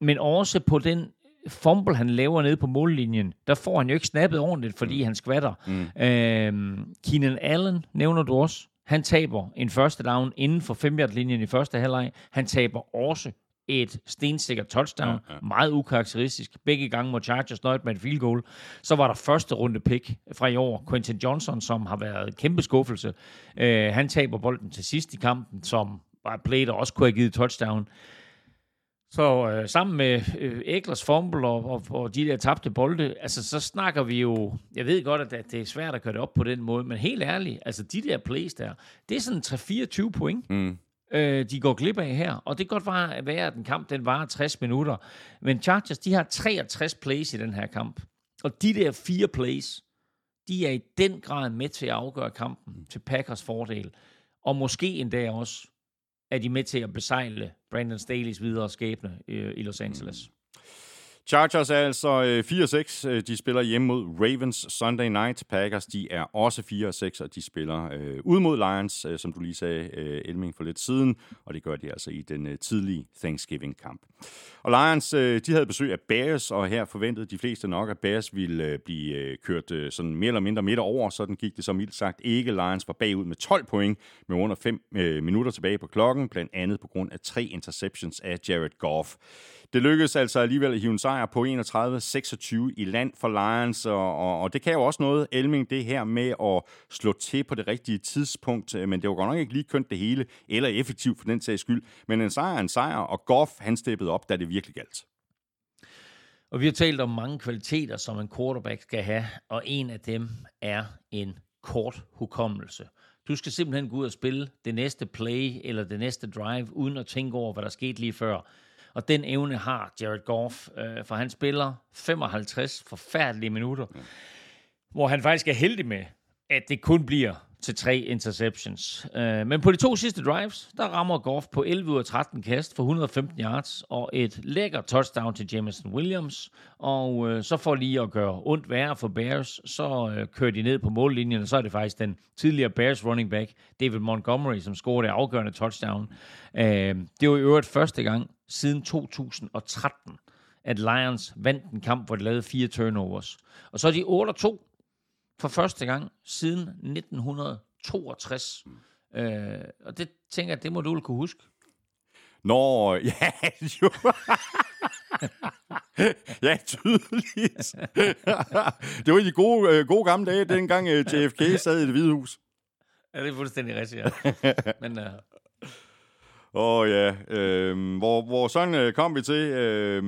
men også på den fumble, han laver nede på mållinjen, der får han jo ikke snappet ordentligt, fordi mm. han skvatter. Mm. Øhm, Keenan Allen nævner du også. Han taber en første down inden for 5 linjen i første halvleg. Han taber også et stensikkert touchdown. Ja, ja. Meget ukarakteristisk. Begge gange må Chargers nøjet med et field goal. Så var der første runde pick fra i år. Quentin Johnson, som har været en kæmpe skuffelse. Øh, han taber bolden til sidst i kampen, som var et play, der også kunne have givet touchdown. Så øh, sammen med øh, Eglers fumble og, og, og de der tabte bolde, altså så snakker vi jo, jeg ved godt, at, at det er svært at gøre det op på den måde, men helt ærligt, altså de der plays der, det er sådan 3-24 point, mm. øh, de går glip af her, og det kan godt være, være, at den kamp den varer 60 minutter, men Chargers, de har 63 plays i den her kamp, og de der fire plays, de er i den grad med til at afgøre kampen til Packers fordel, og måske endda også er de med til at besejle Brandon Staley's videre skæbne øh, i Los Angeles. Mm. Chargers er altså øh, 4-6. Øh, de spiller hjemme mod Ravens Sunday night. Packers de er også 4-6, og de spiller øh, ud mod Lions, øh, som du lige sagde, øh, Elming, for lidt siden. Og det gør de altså i den øh, tidlige Thanksgiving-kamp. Og Lions, øh, de havde besøg af Bears, og her forventede de fleste nok, at Bears ville øh, blive øh, kørt øh, sådan mere eller mindre midt over. Sådan gik det så mildt sagt ikke. Lions var bagud med 12 point med under 5 øh, minutter tilbage på klokken, blandt andet på grund af tre interceptions af Jared Goff. Det lykkedes altså alligevel at hive en sejr på 31-26 i land for Lions, og, og, og det kan jo også noget, Elming, det her med at slå til på det rigtige tidspunkt, øh, men det var godt nok ikke lige kønt det hele, eller effektivt for den sags skyld, men en sejr er en sejr, og Goff, han steppede op, da det virkelig galt. Og vi har talt om mange kvaliteter, som en quarterback skal have, og en af dem er en kort hukommelse. Du skal simpelthen gå ud og spille det næste play eller det næste drive, uden at tænke over, hvad der skete lige før. Og den evne har Jared Goff, øh, for han spiller 55 forfærdelige minutter, ja. hvor han faktisk er heldig med, at det kun bliver til tre interceptions. Øh, men på de to sidste drives, der rammer Goff på 11 ud af 13 kast for 115 yards og et lækker touchdown til Jameson Williams. Og øh, så for lige at gøre ondt værre for Bears, så øh, kører de ned på mållinjen, og så er det faktisk den tidligere Bears running back, David Montgomery, som scorede det afgørende touchdown. Øh, det var i øvrigt første gang siden 2013, at Lions vandt en kamp, hvor de lavede fire turnovers. Og så er de 8-2 for første gang siden 1962. Øh, og det tænker jeg, det må du kunne huske. Nå, ja, jo. ja, tydeligt. det var i de gode, øh, gode gamle dage, dengang øh, JFK sad i det hvide hus. Ja, det er fuldstændig rigtigt, ja. Men, uh... Åh oh, ja, øh, hvor, hvor sådan kom vi til... Øh,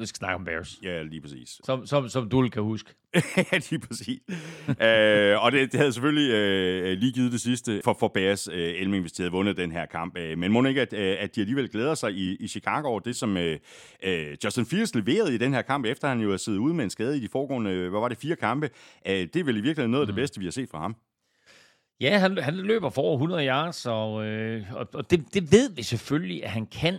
vi skal snakke om Bears. Ja, lige præcis. Som, som, som du kan huske. ja, lige præcis. øh, og det, det havde selvfølgelig øh, lige givet det sidste for, for Bears, øh, Elming, hvis de havde vundet den her kamp. Øh, men må ikke, at, øh, at de alligevel glæder sig i, i Chicago over det, som øh, øh, Justin Fields leverede i den her kamp, efter han jo har siddet ude med en skade i de foregående, hvad var det, fire kampe. Øh, det er vel i virkeligheden noget af det mm. bedste, vi har set fra ham. Ja, han, han løber for over 100 yards, og, øh, og, og det, det ved vi selvfølgelig, at han kan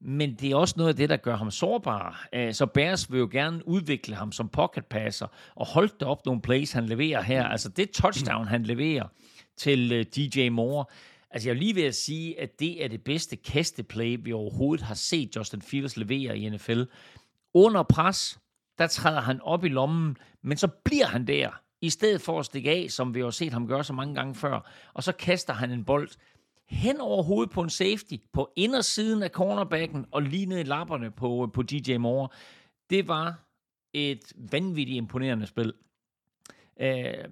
men det er også noget af det, der gør ham sårbar. Øh, så Bears vil jo gerne udvikle ham som pocket passer, og holde det op nogle plays, han leverer her. Altså det touchdown, han leverer til øh, DJ Moore, Altså jeg er lige ved at sige, at det er det bedste kasteplay, vi overhovedet har set Justin Fields levere i NFL. Under pres, der træder han op i lommen, men så bliver han der, i stedet for at stikke af, som vi har set ham gøre så mange gange før. Og så kaster han en bold hen over hovedet på en safety, på indersiden af cornerbacken og lige ned i lapperne på, øh, på DJ Moore. Det var et vanvittigt imponerende spil. Uh,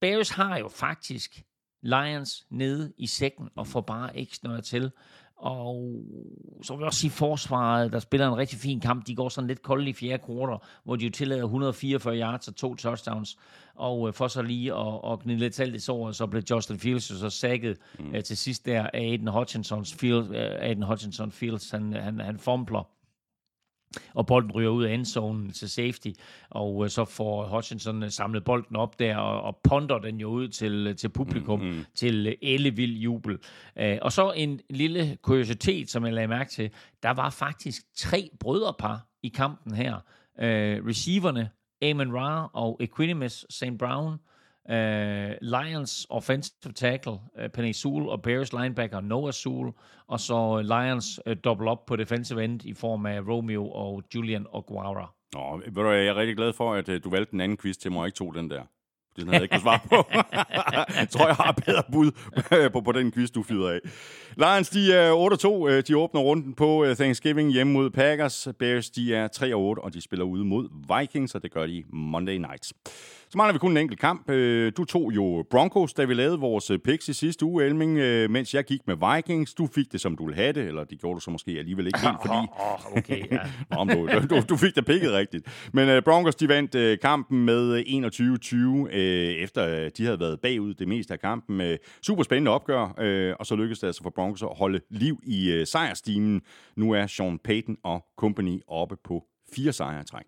Bears har jo faktisk Lions nede i sækken og får bare ikke noget til. Og så vil jeg også sige, forsvaret, der spiller en rigtig fin kamp, de går sådan lidt kolde i fjerde kvartal, hvor de jo tillader 144 yards og to touchdowns. Og øh, for så lige at, at gnide lidt salt i såret, så blev Justin Fields jo så sækket mm. uh, til sidst der af Aiden Hutchinsons Field, uh, Aiden Hutchinson Fields, han, han, han fompler og bolden ryger ud af endzonen til safety, og øh, så får Hutchinson øh, samlet bolden op der, og, og ponder den jo ud til, til publikum, mm-hmm. til øh, ellevild jubel. Og så en lille kuriositet, som jeg lagde mærke til, der var faktisk tre brødrepar i kampen her. Receiverne, Amon Ra og Equinimus St. Brown, Uh, Lions offensive tackle, uh, Penny Sewell, og Bears linebacker Noah Sewell, og så øh, Lions uh, double op på defensive end i form af Romeo og Julian Oguara. Nå, ved du, jeg er rigtig glad for, at uh, du valgte den anden quiz til mig, og ikke tog den der. Det havde jeg ikke kunnet svare på. jeg tror, jeg har bedre bud på, på den quiz, du fyder af. Lions, de er 8-2. De åbner runden på Thanksgiving hjemme mod Packers. Bears, de er 3-8, og de spiller ude mod Vikings, og det gør de Monday nights. Så mangler vi kun en enkelt kamp. Øh, du tog jo Broncos, da vi lavede vores øh, picks i sidste uge, Elming, øh, mens jeg gik med Vikings. Du fik det, som du ville have det, eller det gjorde du så måske alligevel ikke helt, fordi... Okay, ja. Nå, du, du, du fik det pikket rigtigt. Men Broncos, de vandt kampen med 21-20, efter de havde været bagud det meste af kampen. Super spændende opgør, og så lykkedes det altså for Broncos at holde liv i sejrstimen. Nu er Sean Payton og company oppe på fire sejre træk.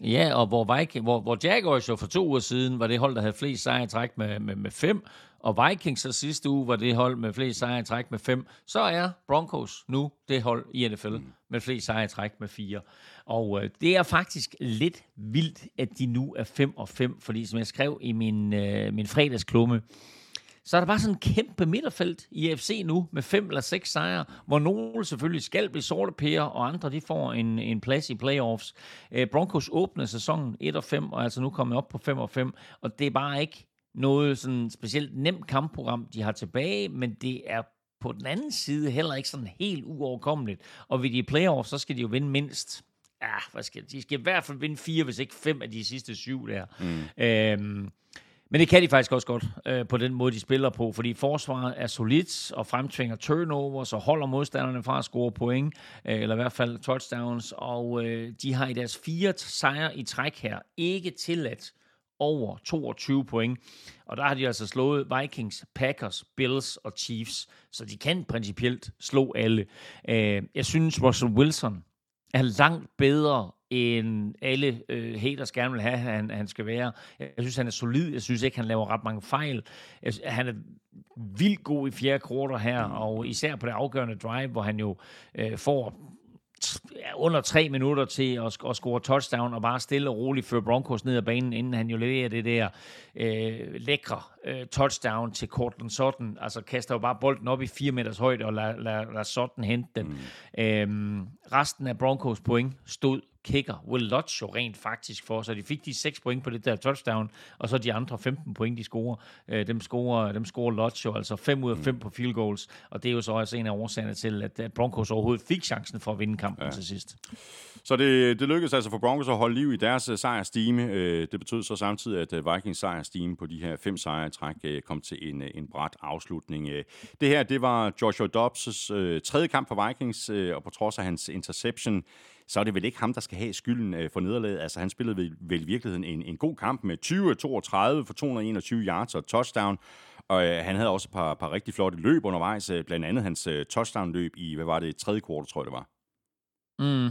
Ja, og hvor, Viking, hvor, hvor Jaguars jo for to uger siden var det hold, der havde flest sejre træk med, med, med fem, og Vikings så sidste uge var det hold med flest sejre træk med fem, så er Broncos nu det hold i NFL mm. med flest sejre træk med fire. Og øh, det er faktisk lidt vildt, at de nu er 5 og 5, fordi som jeg skrev i min, øh, min fredagsklumme, så er der bare sådan en kæmpe midterfelt i FC nu, med fem eller seks sejre, hvor nogle selvfølgelig skal blive sorte pære, og andre de får en, en plads i playoffs. Øh, Broncos åbner sæsonen 1 og 5, og altså nu kommet op på 5 og 5, og det er bare ikke noget sådan specielt nemt kampprogram, de har tilbage, men det er på den anden side heller ikke sådan helt uoverkommeligt. Og ved de playoffs, så skal de jo vinde mindst ja, hvad skal, de skal i hvert fald vinde fire, hvis ikke fem af de sidste syv der. Mm. Øhm, men det kan de faktisk også godt øh, på den måde, de spiller på, fordi forsvaret er solidt og fremtvinger turnovers og holder modstanderne fra at score point, øh, eller i hvert fald touchdowns, og øh, de har i deres fire sejre i træk her ikke tilladt over 22 point. Og der har de altså slået Vikings, Packers, Bills og Chiefs, så de kan principielt slå alle. Øh, jeg synes, Russell Wilson er langt bedre end alle øh, haters gerne vil have, han, han skal være. Jeg synes, han er solid. Jeg synes ikke, han laver ret mange fejl. Jeg, han er vildt god i fjerde kvartal her, og især på det afgørende drive, hvor han jo øh, får under tre minutter til at, at score touchdown, og bare stille og roligt føre Broncos ned ad banen, inden han jo leverer det der øh, lækre øh, touchdown til Cortland Sutton. Altså kaster jo bare bolden op i fire meters højde, og lader lad, lad Sutton hente den. Mm. Øhm, resten af Broncos point stod kicker Will Lutz jo rent faktisk for, så de fik de 6 point på det der touchdown, og så de andre 15 point, de scorer, øh, dem scorer, dem scorer Lutz jo, altså 5 ud af 5 mm. på field goals, og det er jo så også en af årsagerne til, at Broncos overhovedet fik chancen for at vinde kampen ja. til sidst. Så det, det lykkedes altså for Broncos at holde liv i deres uh, sejrstime. Uh, det betød så samtidig, at uh, Vikings sejrstime på de her fem sejre i træk øh, kom til en, øh, en bræt afslutning. Øh, det her, det var Joshua Dobbs' tredje kamp for Vikings, og på trods af hans interception, så er det vel ikke ham, der skal have skylden for nederlaget. Altså, han spillede vel, vel i virkeligheden en, en god kamp med 20-32 for 221 yards og touchdown. Og øh, han havde også et par, par rigtig flotte løb undervejs, øh, blandt andet hans øh, touchdown-løb i, hvad var det, tredje kvartal, tror jeg det var. Mm,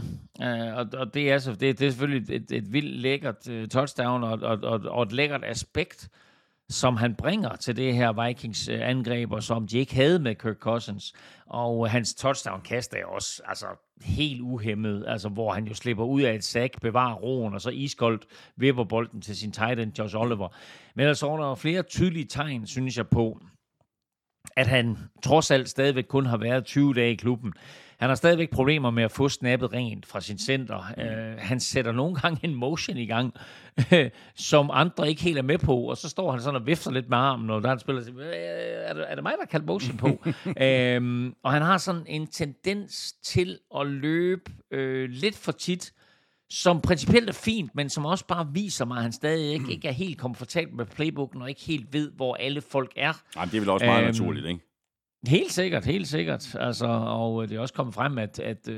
øh, og, og det, er, så, det, det er selvfølgelig et, et vildt lækkert touchdown og, og, og, og et lækkert aspekt som han bringer til det her Vikings øh, angreb, og som de ikke havde med Kirk Cousins. Og hans touchdown-kast er også altså, helt uhemmet, altså, hvor han jo slipper ud af et sack, bevarer roen, og så iskoldt vipper bolden til sin tight end, Josh Oliver. Men altså, der er flere tydelige tegn, synes jeg på, at han trods alt stadigvæk kun har været 20 dage i klubben. Han har stadigvæk problemer med at få snappet rent fra sin center. Uh, han sætter nogle gange en motion i gang, som andre ikke helt er med på, og så står han sådan og vifter lidt med armen, og der han spiller, er det, er det mig, der har kaldt motion på? uh, og han har sådan en tendens til at løbe uh, lidt for tit, som principielt er fint, men som også bare viser mig, at han stadig ikke, ikke er helt komfortabel med playbooken, og ikke helt ved, hvor alle folk er. Nej, det er vel også meget øhm, naturligt, ikke? Helt sikkert, helt sikkert. Altså, og øh, det er også kommet frem, at, at uh,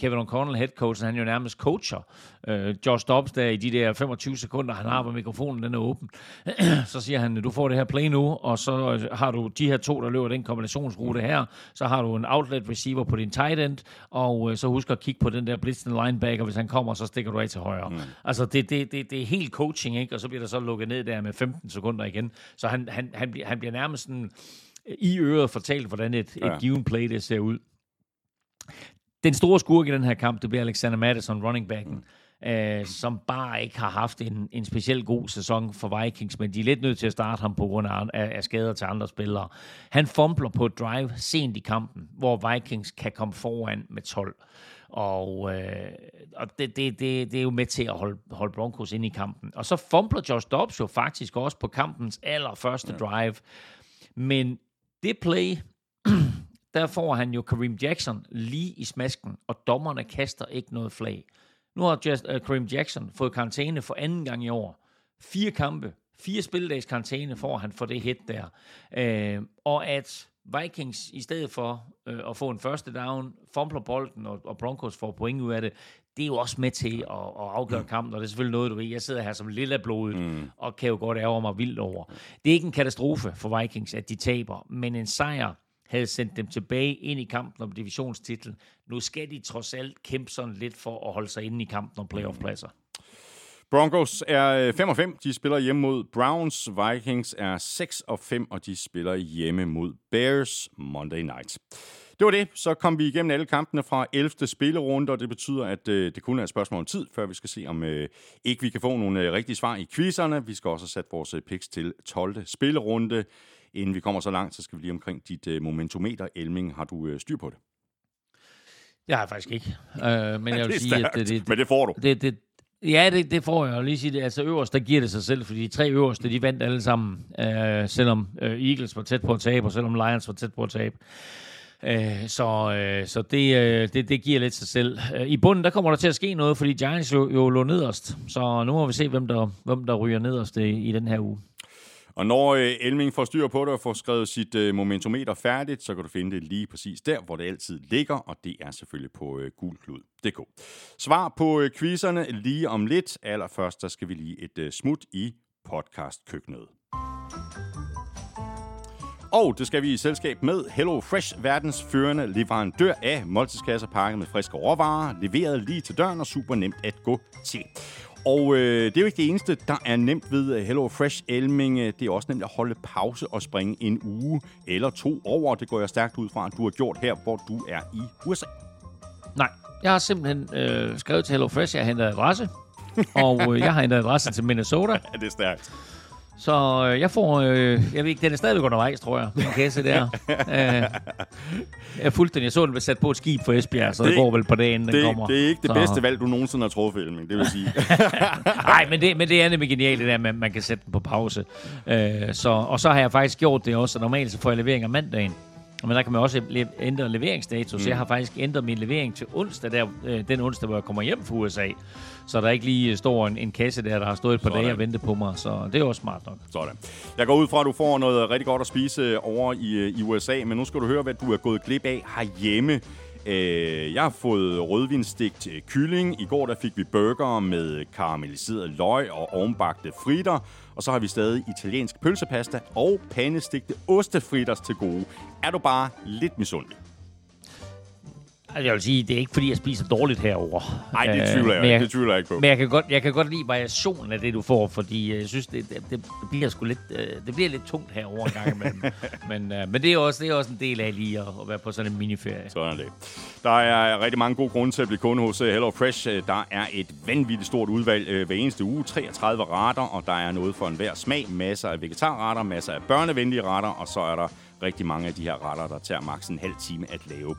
Kevin O'Connell, head coach, han jo nærmest coacher uh, Josh Dobbs der i de der 25 sekunder, han har, hvor mikrofonen den er åben. så siger han, du får det her play nu, og så har du de her to, der løber den kombinationsrute her. Så har du en outlet receiver på din tight end, og uh, så husk at kigge på den der blitzende linebacker. Hvis han kommer, så stikker du af til højre. Mm. Altså, det, det, det, det er helt coaching, ikke? Og så bliver der så lukket ned der med 15 sekunder igen. Så han, han, han, bliver, han bliver nærmest sådan i øret fortalt, hvordan et, ja. et given play det ser ud. Den store skurk i den her kamp, det bliver Alexander Madison, running backen, mm. øh, som bare ikke har haft en, en speciel god sæson for Vikings, men de er lidt nødt til at starte ham på grund af, af, af skader til andre spillere. Han fumbler på et drive sent i kampen, hvor Vikings kan komme foran med 12. Og, øh, og det, det, det, det er jo med til at holde, holde Broncos ind i kampen. Og så fumbler Josh Dobbs jo faktisk også på kampens allerførste drive. Men det play, der får han jo Kareem Jackson lige i smasken, og dommerne kaster ikke noget flag. Nu har just, uh, øh, Kareem Jackson fået karantæne for anden gang i år. Fire kampe, fire spilledags karantæne får han for det hit der. Uh, og at Vikings i stedet for uh, at få en første down, fumbler bolden, og, og Broncos får point ud af det, det er jo også med til at, at afgøre kampen, og det er selvfølgelig noget, du ved. Jeg sidder her som lille blodet, mm. og kan jo godt ærge mig vildt over. Det er ikke en katastrofe for Vikings, at de taber, men en sejr havde sendt dem tilbage ind i kampen om divisionstitlen. Nu skal de trods alt kæmpe sådan lidt for at holde sig inde i kampen om playoff-pladser. Broncos er øh, 5 og 5. De spiller hjemme mod Browns. Vikings er 6 og 5, og de spiller hjemme mod Bears Monday night. Det var det. Så kom vi igennem alle kampene fra 11. spillerunde, og det betyder, at øh, det kun er et spørgsmål om tid, før vi skal se, om øh, ikke vi kan få nogle øh, rigtige svar i quizzerne. Vi skal også sat vores øh, picks til 12. spillerunde. Inden vi kommer så langt, så skal vi lige omkring dit øh, momentometer. Elming, har du øh, styr på det? Jeg har faktisk ikke. Øh, men jeg vil sige, at det, det, men det får du. det, det, Ja, det, det får jeg jo lige sige. Det. Altså øverst, der giver det sig selv, fordi de tre øverste, de vandt alle sammen, øh, selvom øh, Eagles var tæt på at tabe, og selvom Lions var tæt på at tabe. Øh, så øh, så det, øh, det, det giver lidt sig selv. Øh, I bunden, der kommer der til at ske noget, fordi Giants jo, jo lå nederst. Så nu må vi se, hvem der, hvem der ryger nederst i, i den her uge. Og når øh, Elming får styr på det og får skrevet sit øh, momentometer færdigt, så kan du finde det lige præcis der, hvor det altid ligger, og det er selvfølgelig på øh, gulklud.dk. Svar på øh, lige om lidt. Allerførst, der skal vi lige et øh, smut i podcastkøkkenet. Og det skal vi i selskab med Hello Fresh, verdens førende leverandør af måltidskasser pakket med friske råvarer, leveret lige til døren og super nemt at gå til. Og øh, det er jo ikke det eneste, der er nemt ved øh, Hello Fresh Elming. Øh, Det er også nemt at holde pause og springe en uge eller to over. Det går jeg stærkt ud fra, at du har gjort her, hvor du er i USA. Nej, jeg har simpelthen øh, skrevet til HelloFresh, jeg har hentet adresse. og øh, jeg har hentet adresse til Minnesota. Det er stærkt. Så øh, jeg får, øh, jeg ved ikke, den er stadigvæk undervejs, tror jeg, den kasse der. øh, jeg er fuldstændig, jeg så den blev sat på et skib for Esbjerg, så det, Det- det går vel på dagen, den Det, kommer. det er ikke det så, bedste valg, du nogensinde har truffet, Elming, det vil sige. Nej, men det, men det er nemlig genialt, det der med, at man kan sætte den på pause. Øh, så, og så har jeg faktisk gjort det også, og normalt så får jeg levering om mandagen. Men der kan man også le- ændre leveringsstatus. Mm. Jeg har faktisk ændret min levering til onsdag, der, øh, den onsdag, hvor jeg kommer hjem fra USA. Så der ikke lige står en, en kasse der, der har stået et par Sådan. dage og ventet på mig. Så det er også smart nok. Sådan. Jeg går ud fra, at du får noget rigtig godt at spise over i, øh, i USA, men nu skal du høre, hvad du er gået glip af herhjemme. Øh, jeg har fået rødvinstegt øh, kylling. I går der fik vi burger med karamelliseret løg og ovenbagte fritter. Og så har vi stadig italiensk pølsepasta og pandestigte ostefritters til gode. Er du bare lidt misundelig? Altså, jeg vil sige, det er ikke fordi, jeg spiser dårligt herover. Nej, det tvivler jeg, det tvivler jeg ikke på. Men jeg kan, godt, jeg kan godt lide variationen af det, du får, fordi øh, jeg synes, det, det, det, bliver sgu lidt, øh, det bliver lidt tungt herover en gang imellem. men, øh, men det er, også, det er også en del af lige at, at være på sådan en miniferie. Sådan det. Der er rigtig mange gode grunde til at blive kunde hos øh, Hello Fresh. Øh, Der er et vanvittigt stort udvalg øh, hver eneste uge. 33 retter, og der er noget for enhver smag. Masser af vegetarretter, masser af børnevenlige retter, og så er der rigtig mange af de her retter, der tager maks en halv time at lave.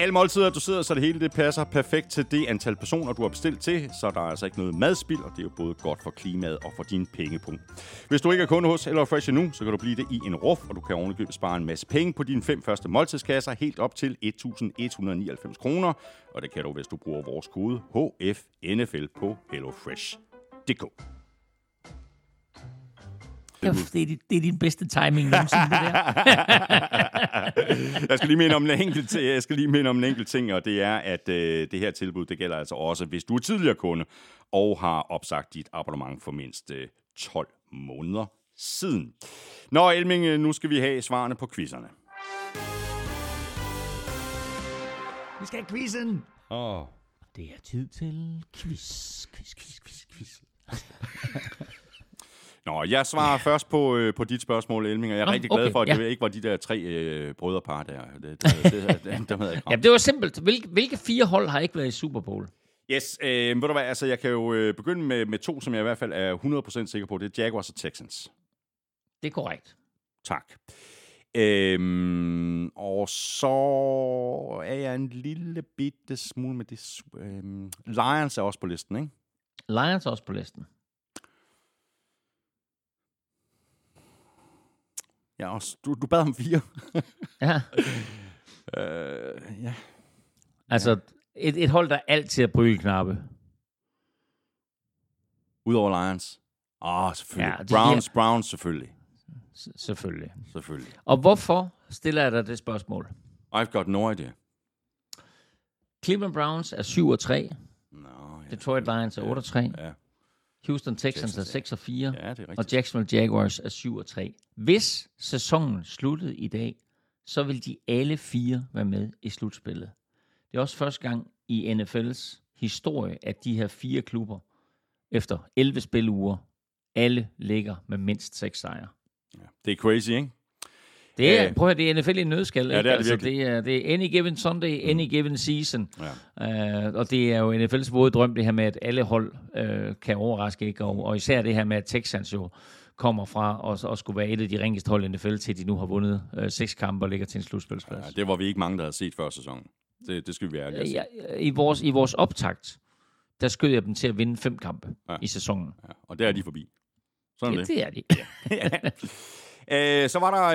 Alle måltider, du sidder, så det hele det passer perfekt til det antal personer, du har bestilt til, så der er altså ikke noget madspild, og det er jo både godt for klimaet og for din pengepunkt. Hvis du ikke er kunde hos HelloFresh endnu, så kan du blive det i en ruf, og du kan ovenikøbet spare en masse penge på dine fem første måltidskasser, helt op til 1.199 kroner, og det kan du, hvis du bruger vores kode HFNFL på hellofresh.dk. Det er, det, er, din- det er din bedste timing nogensinde, det der. jeg skal lige minde om en enkelt, jeg skal lige minde om en enkelt ting, og det er, at øh, det her tilbud, det gælder altså også, hvis du er tidligere kunde og har opsagt dit abonnement for mindst øh, 12 måneder siden. Nå, Elming, øh, nu skal vi have svarene på quizzerne. Vi skal have quizzen. Åh. Oh. Det er tid til quiz, quiz, quiz, quiz, quiz. Nå, jeg svarer først på, øh, på dit spørgsmål, Elming, og jeg er Nå, rigtig glad okay, for, at ja. det ikke var de der tre øh, brødrepar der. Det, det, det, det, det, det ikke Ja, det var simpelt. Hvilke, hvilke fire hold har ikke været i Super Bowl? Yes, øh, ved du hvad, altså jeg kan jo øh, begynde med, med to, som jeg i hvert fald er 100% sikker på. Det er Jaguars og Texans. Det er korrekt. Tak. Øhm, og så er jeg en lille bitte smule med det. Øhm, Lions er også på listen, ikke? Lions er også på listen. Ja, også, du, du bad om fire. Ja. øh, ja. Altså, et, et hold, der altid er brygeknappe. Udover Lions. Oh, selvfølgelig. Ja, Ja, de Browns, Browns, selvfølgelig. S- selvfølgelig. Selvfølgelig. Og hvorfor stiller jeg dig det spørgsmål? I've got no idea. Cleveland Browns er 7 og 3. Nå, ja. Detroit Lions er 8 og 3. Ja, Houston Texans er Texans, 6 og 4. ja det er Og. Jacksonville Jaguars er 7 og 3. Hvis sæsonen sluttede i dag, så vil de alle fire være med i slutspillet. Det er også første gang i NFL's historie, at de her fire klubber efter 11 spiluger. Alle ligger med mindst 6 sejre. Det er crazy, ikke? Det er, Ja. prøv at høre, det er NFL i en nødskal. Ja, det er det altså, det, er, det er any given Sunday, any given season. Ja. Uh, og det er jo NFL's våde drøm, det her med, at alle hold uh, kan overraske, ikke? Og, og især det her med, at Texans jo kommer fra og, og skulle være et af de ringeste hold i NFL, til de nu har vundet uh, seks kampe og ligger til en slutspilsplads. Ja, det var vi ikke mange, der havde set før sæsonen. Det, det skal vi være ærlige. Ja, i, vores, I vores optakt, der skød jeg dem til at vinde fem kampe Ja. i sæsonen. Ja, og der er de forbi. Sådan er Ja, det. det er de. Øh, så var der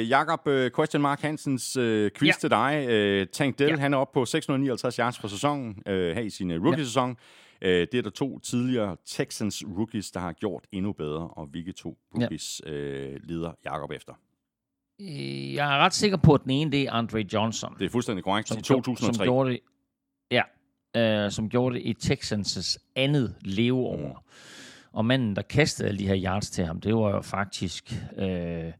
øh, Jakob øh, Question Mark Hansens øh, quiz ja. Ja. til dig. Øh, Tank Dell, ja. Ja. han er oppe på 659 yards for sæsonen øh, her i sin øh, rookie-sæson. Øh, det er der to tidligere Texans rookies, der har gjort endnu bedre, og hvilke to rookies ja. øh, leder Jakob efter. Øh, Jeg er ret sikker på, at den ene, det er Andre Johnson. Det er fuldstændig korrekt. I gjorde- 2003. Som gjorde det, ja, øh, som gjorde det i Texans' andet leveår. Mm. Og manden, der kastede alle de her yards til ham, det var jo faktisk øh,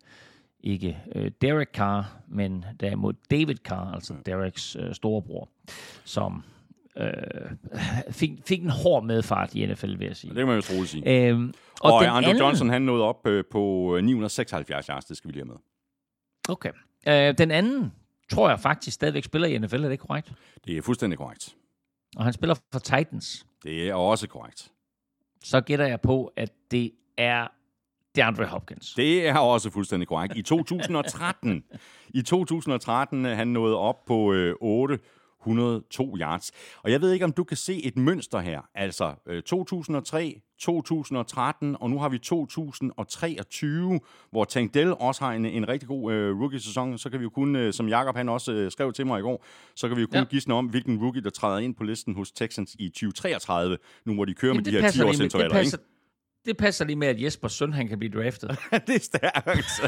ikke øh, Derek Carr, men derimod David Carr, altså Dereks øh, storebror, som øh, fik, fik en hård medfart i NFL, vil jeg sige. Det kan man jo troligt sige. Øhm, Og, og Andrew anden- Johnson, han nåede op øh, på 976 yards, det skal vi lige have med. Okay. Øh, den anden tror jeg faktisk stadigvæk spiller i NFL, er det korrekt? Det er fuldstændig korrekt. Og han spiller for Titans. Det er også korrekt. Så gætter jeg på, at det er DeAndre Hopkins. Det er også fuldstændig korrekt. I 2013, i 2013 øh, han nåede op på øh, 802 yards. Og jeg ved ikke, om du kan se et mønster her. Altså øh, 2003, 2013, og nu har vi 2023, hvor Tank Dell også har en, en rigtig god øh, rookie-sæson. Så kan vi jo kun, øh, som Jakob han også øh, skrev til mig i går, så kan vi jo kun ja. Gisne om, hvilken rookie, der træder ind på listen hos Texans i 2033, nu hvor de kører Jamen, med de her 10 lige års med, det, intervaller. passer, det passer lige med, at Jespers søn han kan blive draftet. det er stærkt.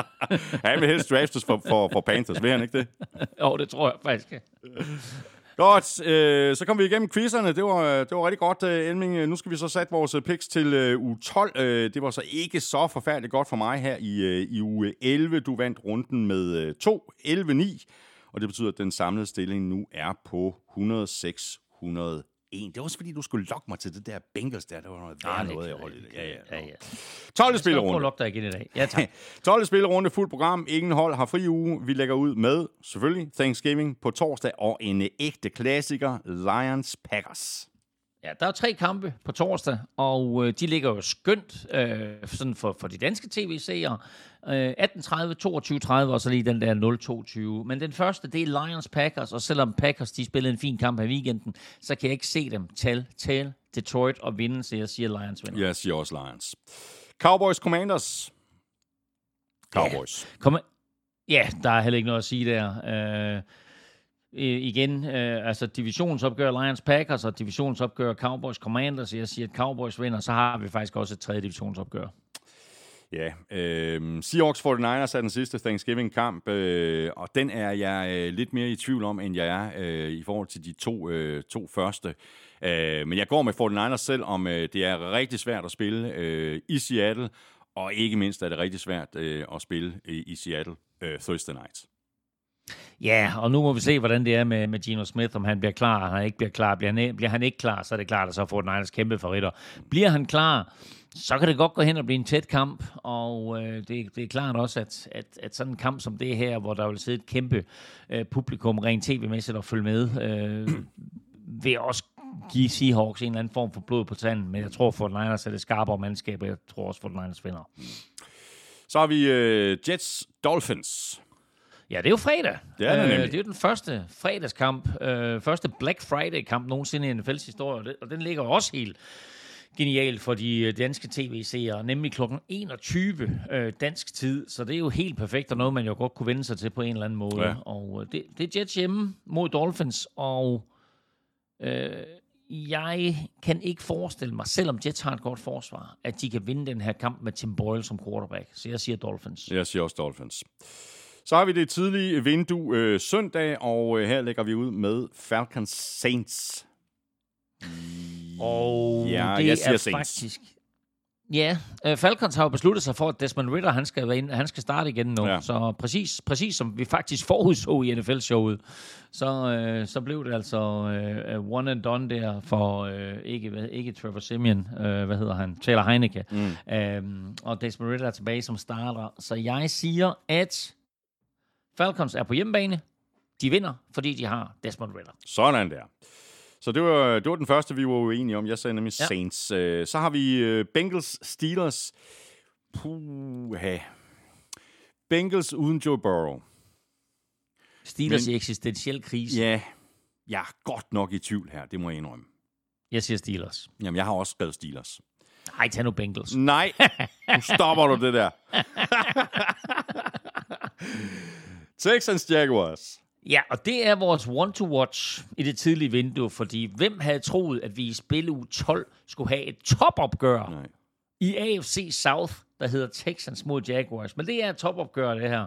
han vil helst draftes for, for, for Panthers, vil han ikke det? Jo, det tror jeg faktisk. Godt, øh, så kom vi igennem quizzerne. Det var, øh, det var rigtig godt, øh, Elming. Øh, nu skal vi så sætte vores øh, picks til øh, uge 12. Øh, det var så ikke så forfærdeligt godt for mig her i, øh, i uge 11. Du vandt runden med øh, 2, 11-9. Og det betyder, at den samlede stilling nu er på 106 106-101. Det var også fordi, du skulle lokke mig til det der Bengals der. Det var noget Ah, noget, jeg holdt i det. Ja, ja. Ja, ja. 12. Prøv at spillerunde. lukke dig igen i dag. Ja, tak. 12. spillerunde, fuld program. Ingen hold har fri uge. Vi lægger ud med, selvfølgelig, Thanksgiving på torsdag og en ægte klassiker, Lions Packers. Ja, der er tre kampe på torsdag, og øh, de ligger jo skønt øh, sådan for, for de danske tv-seere. Øh, 18.30, 22.30 og så lige den der 0-22. Men den første, det er Lions Packers, og selvom Packers de spillede en fin kamp her i weekenden, så kan jeg ikke se dem tal til Detroit og vinde, så jeg siger Lions vinder. Jeg siger også Lions. Cowboys Commanders. Cowboys. Kom, ja, der er heller ikke noget at sige der. Øh, igen, øh, altså divisionsopgør Lions Packers og divisionsopgør Cowboys Commanders. Jeg siger, at Cowboys vinder, så har vi faktisk også et tredje divisionsopgør. Ja, øh, Seahawks 49ers er den sidste Thanksgiving-kamp, øh, og den er jeg øh, lidt mere i tvivl om, end jeg er øh, i forhold til de to, øh, to første. Øh, men jeg går med 49ers selv, om øh, det er rigtig svært at spille øh, i Seattle, og ikke mindst er det rigtig svært øh, at spille i, i Seattle øh, Thursday night. Ja, og nu må vi se, hvordan det er med, med Gino Smith, om han bliver klar, han ikke bliver klar. Bliver han, bliver han ikke klar, så er det klart, at så får Niners kæmpe favoritter. Bliver han klar, så kan det godt gå hen og blive en tæt kamp, og øh, det, det er klart også, at, at, at sådan en kamp som det her, hvor der vil sidde et kæmpe øh, publikum rent tv-mæssigt og følge med, øh, vil også give Seahawks en eller anden form for blod på tanden, men jeg tror for Niners er det skarpere mandskab, og jeg tror også for Niners vinder. Så har vi øh, Jets Dolphins. Ja, det er jo fredag. Det er det nemlig. det er jo den første fredagskamp, øh, første Black Friday-kamp nogensinde i NFL's historie, og, det, og den ligger også helt genialt for de øh, danske tv-seere, nemlig kl. 21 øh, dansk tid, så det er jo helt perfekt, og noget man jo godt kunne vende sig til på en eller anden måde. Ja. Og øh, det, det er Jets hjemme mod Dolphins, og øh, jeg kan ikke forestille mig, selvom Jets har et godt forsvar, at de kan vinde den her kamp med Tim Boyle som quarterback. Så jeg siger Dolphins. Jeg siger også Dolphins. Så har vi det tidlige vindue øh, søndag, og øh, her lægger vi ud med Falcons Saints. Og Ja, det jeg siger er Saints. faktisk... Ja, øh, Falcons har jo besluttet sig for, at Desmond Ritter, han skal, være inde, han skal starte igen nu. Ja. Så præcis, præcis som vi faktisk forudså i NFL-showet, så, øh, så blev det altså øh, one and done der for, øh, ikke, hvad- ikke Trevor Simeon, øh, hvad hedder han, Taylor Heineke. Mm. Øhm, og Desmond Ritter er tilbage som starter. Så jeg siger, at Falcons er på hjemmebane. De vinder, fordi de har Desmond Ritter. Sådan der. Så det var, det var den første, vi var uenige om. Jeg sagde nemlig ja. Saints. Øh, Så har vi øh, Bengals Steelers. Puh, Bengals uden Joe Burrow. Steelers Men- i eksistentiel krise. Ja, jeg er godt nok i tvivl her, det må jeg indrømme. Jeg siger Steelers. Jamen, jeg har også skrevet Steelers. Nej, tag nu Bengals. Nej, nu stopper du det der. Texans Jaguars. Ja, og det er vores one-to-watch i det tidlige vindue, fordi hvem havde troet, at vi i spil uge 12 skulle have et topopgør Nej. i AFC South, der hedder Texans mod Jaguars. Men det er et topopgør, det her.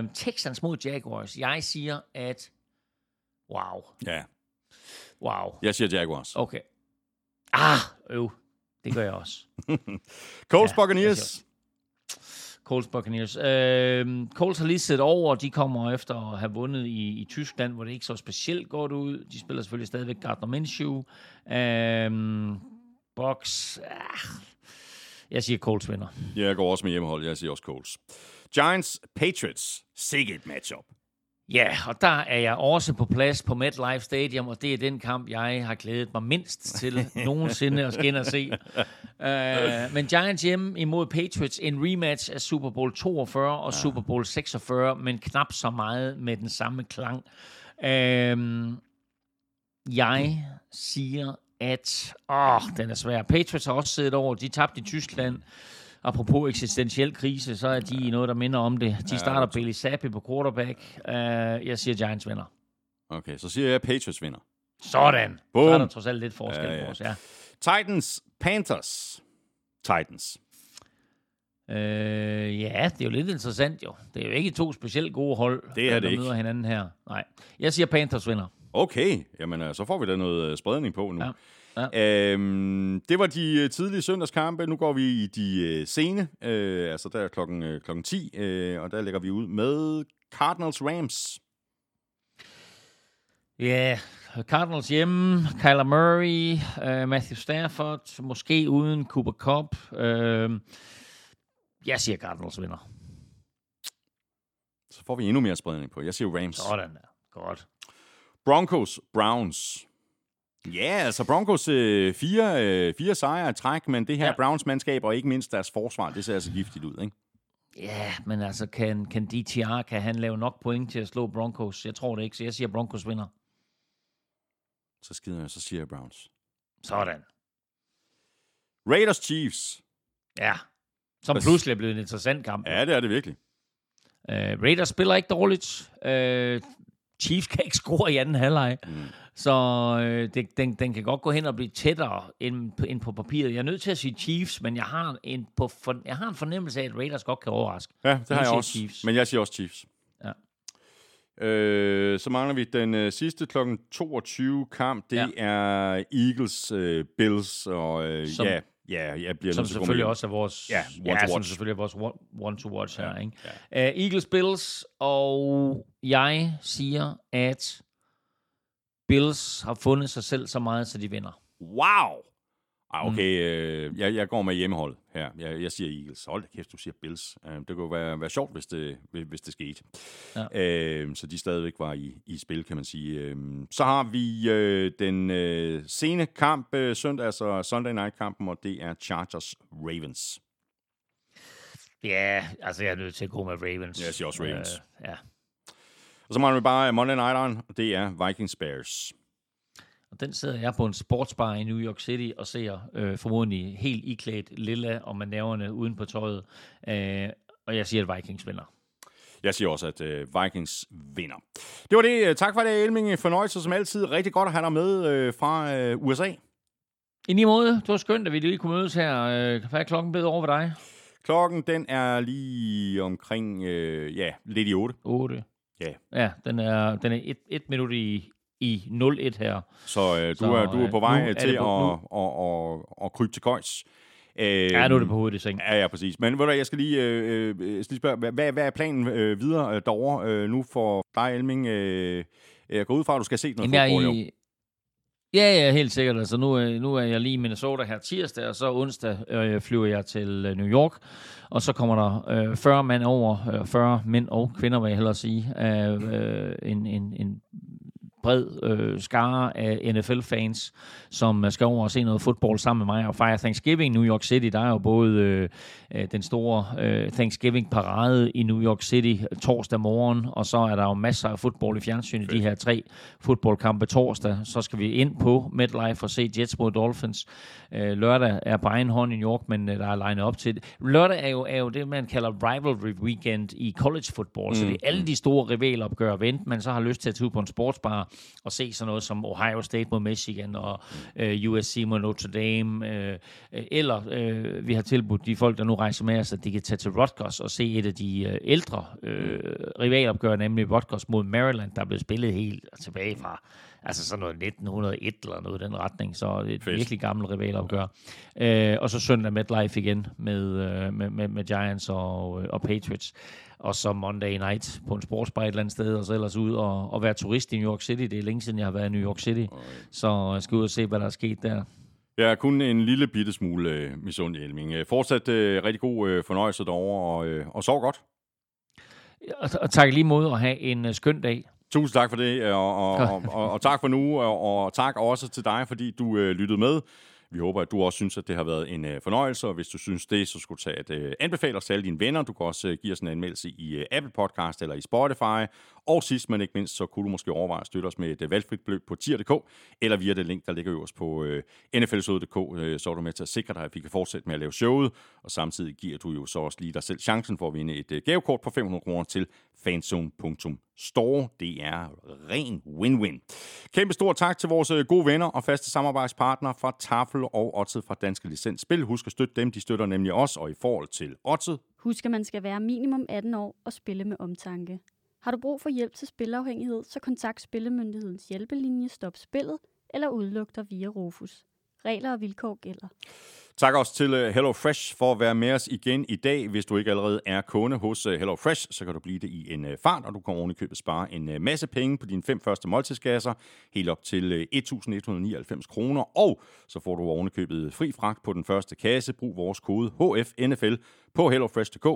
Øh, Texans mod Jaguars. Jeg siger, at... Wow. Ja, Wow. jeg siger Jaguars. Okay. Ah, øv. Det gør jeg også. Colts Ja, Buccaneers. Colts Buccaneers. Øh, Colts har lige set over, de kommer efter at have vundet i, i Tyskland, hvor det ikke så specielt godt ud. De spiller selvfølgelig stadigvæk Gardner Minshew. Øh, Box. Ah, jeg siger Colts vinder. Jeg går også med hjemmehold. Jeg siger også Colts. Giants Patriots. Sikke et matchup. Ja, og der er jeg også på plads på MetLife Stadium, og det er den kamp, jeg har glædet mig mindst til nogensinde at ind og se. Uh, men Giants hjemme imod Patriots, en rematch af Super Bowl 42 og ja. Super Bowl 46, men knap så meget med den samme klang. Uh, jeg siger, at... Åh, den er svær. Patriots har også siddet over. De tabte i Tyskland. Apropos eksistentiel krise, så er de noget, der minder om det. De starter Bailey Zappi på quarterback. Uh, jeg siger, Giants vinder. Okay, så siger jeg Patriots vinder. Sådan. Bum. Så er der trods alt lidt forskel Ja, ja, ja. ja. på os, ja. Titans Panthers. Titans. Øh, ja, det er jo lidt interessant jo. Det er jo ikke to specielt gode hold, Det er der det ikke. møder hinanden her. Nej. Jeg siger Panthers vinder. Okay, jamen øh, så får vi da noget øh, spredning på nu. Ja, Øhm, det var de øh, tidlige søndagskampe. Nu går vi i de øh, sene, øh, altså der er klokken, øh, klokken 10, øh, og der lægger vi ud med Cardinals Rams. Ja, Cardinals hjemme, Kyler Murray, øh, Matthew Stafford, måske uden Cooper Cup. Øh, jeg siger Cardinals vinder. Så får vi endnu mere spredning på. Jeg siger Rams. Sådan der. Godt. Broncos Browns. Ja, altså Broncos øh, fire, øh, fire sejre i træk, men det her ja. Browns-mandskab, og ikke mindst deres forsvar, det ser altså giftigt ud, ikke? Ja, men altså, kan, kan DTR, kan han lave nok point til at slå Broncos? Jeg tror det ikke, så jeg siger Broncos vinder. Så skider jeg, så siger jeg Browns. Sådan. Raiders Chiefs. Ja. Som Præcis. pludselig er blevet en interessant kamp. Ja, det er det virkelig. Uh, Raiders spiller ikke dårligt. Uh, Chiefs kan ikke score i anden halvleg. Mm. Så uh, det, den, den kan godt gå hen og blive tættere end, på- end på papiret. Jeg er nødt til at sige Chiefs, men jeg har en, på for, jeg har en fornemmelse af, at Raiders godt kan overraske. Ja, det har jeg siger også. Chiefs. Men jeg siger også Chiefs. Ja. Øh, så mangler vi den øh, sidste klokken 22 kamp. Det ja. Ja. er Eagles øh, Bills, og øh, Som- ja, ja, jeg bliver Som selvfølgelig også er vores, Ja, one ja, to som watch. selvfølgelig er vores one, one to watch her. Ikke? Ja. Uh, Eagles Bills, og jeg siger, at Bills har fundet sig selv så meget, så de vinder. Wow! Ah, okay, øh, jeg, jeg går med hjemmehold her. Jeg, jeg siger Eagles. Hold da kæft, du siger Bills. Øh, det kunne være, være sjovt, hvis det, hvis hvis det skete. Ja. Øh, så de stadigvæk var i, i spil, kan man sige. Øh, så har vi øh, den øh, sene kamp øh, søndag, altså Sunday Night-kampen, og det er Chargers-Ravens. Ja, altså jeg er nødt til at gå med Ravens. Jeg siger også Ravens. Uh, ja. Og så mangler vi bare Monday Night'eren, og det er Vikings-Bears. Og den sidder jeg på en sportsbar i New York City og ser øh, formodentlig helt iklædt lilla og med nerverne uden på tøjet. Øh, og jeg siger, at Vikings vinder. Jeg siger også, at øh, Vikings vinder. Det var det. Tak for det, Elming. Fornøjelse som altid. Rigtig godt at have dig med øh, fra øh, USA. I lige måde, det var skønt, at vi lige kunne mødes her. Øh, hvad er klokken blevet over ved dig? Klokken, den er lige omkring, øh, ja, lidt i 8. 8. Ja. Ja, den er, den er et, et minut i, i 01 her. Så øh, du, Så, er, du er på øh, vej nu er til på- at, at, at, at krybe til køjs. Øh, Ja, nu er det på hovedet i seng. Ja, ja, præcis. Men ved du, jeg skal lige, øh, øh, jeg skal lige spørge, hvad, hvad er planen øh, videre øh, derovre øh, nu for dig, Elming? Øh, jeg går ud fra, at du skal se noget Jamen, jeg fodbold, er jo. i... Ja, ja, helt sikkert. Altså, nu, er- nu er jeg lige i Minnesota her tirsdag, og så onsdag øh, flyver jeg til øh, New York. Og så kommer der øh, 40 mænd over, øh, 40 mænd og kvinder, vil jeg hellere sige, af øh, en, en, en bred øh, skare af NFL-fans, som øh, skal over og se noget fodbold sammen med mig og fejre Thanksgiving. New York City, der er jo både øh, øh, den store øh, Thanksgiving-parade i New York City torsdag morgen, og så er der jo masser af fodbold i fjernsynet, de her tre fodboldkampe torsdag. Så skal vi ind på MetLife og se Jets mod Dolphins. Øh, lørdag er på egen hånd i New York, men øh, der er legnet op til det. Lørdag er jo, er jo det, man kalder rivalry weekend i college football, mm. så det er alle de store rivalopgør, vent, man så har lyst til at tage ud på en sportsbar og se sådan noget som Ohio State mod Michigan og øh, USC mod Notre Dame, øh, øh, eller øh, vi har tilbudt de folk, der nu rejser med os, at de kan tage til Rutgers og se et af de øh, ældre øh, rivalopgør, nemlig Rutgers mod Maryland, der er blevet spillet helt tilbage fra altså sådan noget 1901 eller noget i den retning, så et Fedt. virkelig gammelt rivalopgør. Øh, og så søndag MetLife igen med, øh, med, med, med Giants og, øh, og Patriots. Og så Monday night på en sportsbar et eller andet sted, og så ellers ud og, og være turist i New York City. Det er længe siden, jeg har været i New York City, så jeg skal ud og se, hvad der er sket der. Er kun en lille bitte smule øh, misundelig, Elming. Øh, Fortsat øh, rigtig god øh, fornøjelse derovre, og, øh, og sov godt. Og, og tak lige måde at have en uh, skøn dag. Tusind tak for det, øh, og, og, og, og, og tak for nu, og, og tak også til dig, fordi du øh, lyttede med. Vi håber, at du også synes, at det har været en øh, fornøjelse, og hvis du synes det, så skulle du tage et øh, anbefale os til alle dine venner. Du kan også øh, give os en anmeldelse i øh, Apple Podcast eller i Spotify. Og sidst, men ikke mindst, så kunne du måske overveje at støtte os med et øh, valgfrit beløb på tier.dk, eller via det link, der ligger øverst på øh, nflsøde.dk, øh, så er du med til at sikre dig, at vi kan fortsætte med at lave showet, og samtidig giver du jo så også lige dig selv chancen for at vinde et øh, gavekort på 500 kroner til fanzone.store. Det er ren win-win. Kæmpe stor tak til vores øh, gode venner og faste samarbejdspartnere fra Tafel og Otted fra Danske Licens Spil. Husk at støtte dem, de støtter nemlig os, og i forhold til Otted, Husk, at man skal være minimum 18 år og spille med omtanke. Har du brug for hjælp til spilafhængighed, så kontakt Spillemyndighedens hjælpelinje Stop Spillet eller udluk dig via Rufus. Regler og vilkår gælder. Tak også til Hello HelloFresh for at være med os igen i dag. Hvis du ikke allerede er kunde hos Hello HelloFresh, så kan du blive det i en øh, fart, og du kan oven i købet spare en masse penge på dine fem første måltidskasser, helt op til 1.199 kroner, og så får du oven i købet fri fragt på den første kasse. Brug vores kode HFNFL på hellofresh.dk,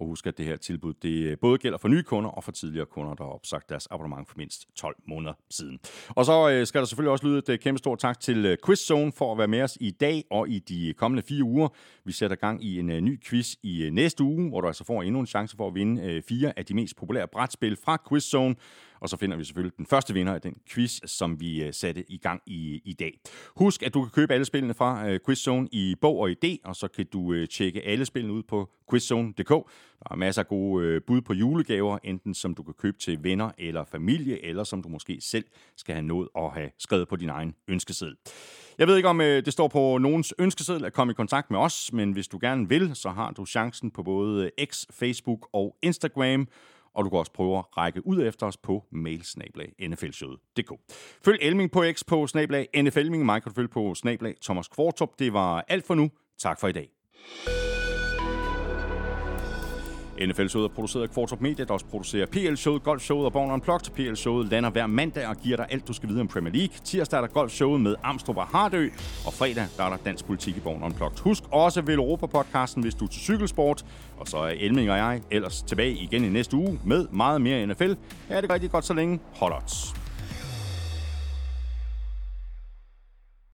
og husk, at det her tilbud det øh, både gælder for nye kunder og for tidligere kunder, der har opsagt deres abonnement for mindst 12 måneder siden. Og så øh, skal der selvfølgelig også lyde et øh, kæmpe stort tak til Quizzone for at være med os i dag og i de kommende fire uger. Vi sætter gang i en ny quiz i næste uge, hvor du altså får endnu en chance for at vinde fire af de mest populære brætspil fra Quizzone. Og så finder vi selvfølgelig den første vinder af den quiz, som vi øh, satte i gang i, i dag. Husk, at du kan købe alle spillene fra øh, Quizzone i bog og idé, og så kan du øh, tjekke alle spillene ud på quizzone.dk. Der er masser af gode bud på julegaver, enten som du kan købe til venner eller familie, eller som du måske selv skal have nået at have skrevet på din egen ønskeseddel. Jeg ved ikke, om det står på nogens ønskeseddel at komme i kontakt med os, men hvis du gerne vil, så har du chancen på både X, Facebook og Instagram. Og du kan også prøve at række ud efter os på mailsnablag.nflshowet.dk. Følg Elming på X på snablag NFLming, mig kan du følge på snablag Thomas Kvartrup. Det var alt for nu. Tak for i dag. NFL-showet er produceret af Kvartrup Media, der også producerer PL-showet, Golf-showet og Born Unplugged. PL-showet lander hver mandag og giver dig alt, du skal vide om Premier League. Tirsdag er der Golf-showet med Amstrup og Hardø, og fredag der er der dansk politik i Born Unplugged. Husk også Vel Europa-podcasten, hvis du er til cykelsport. Og så er Elming og jeg ellers tilbage igen i næste uge med meget mere NFL. Ja, det er rigtig godt så længe. Hold odds.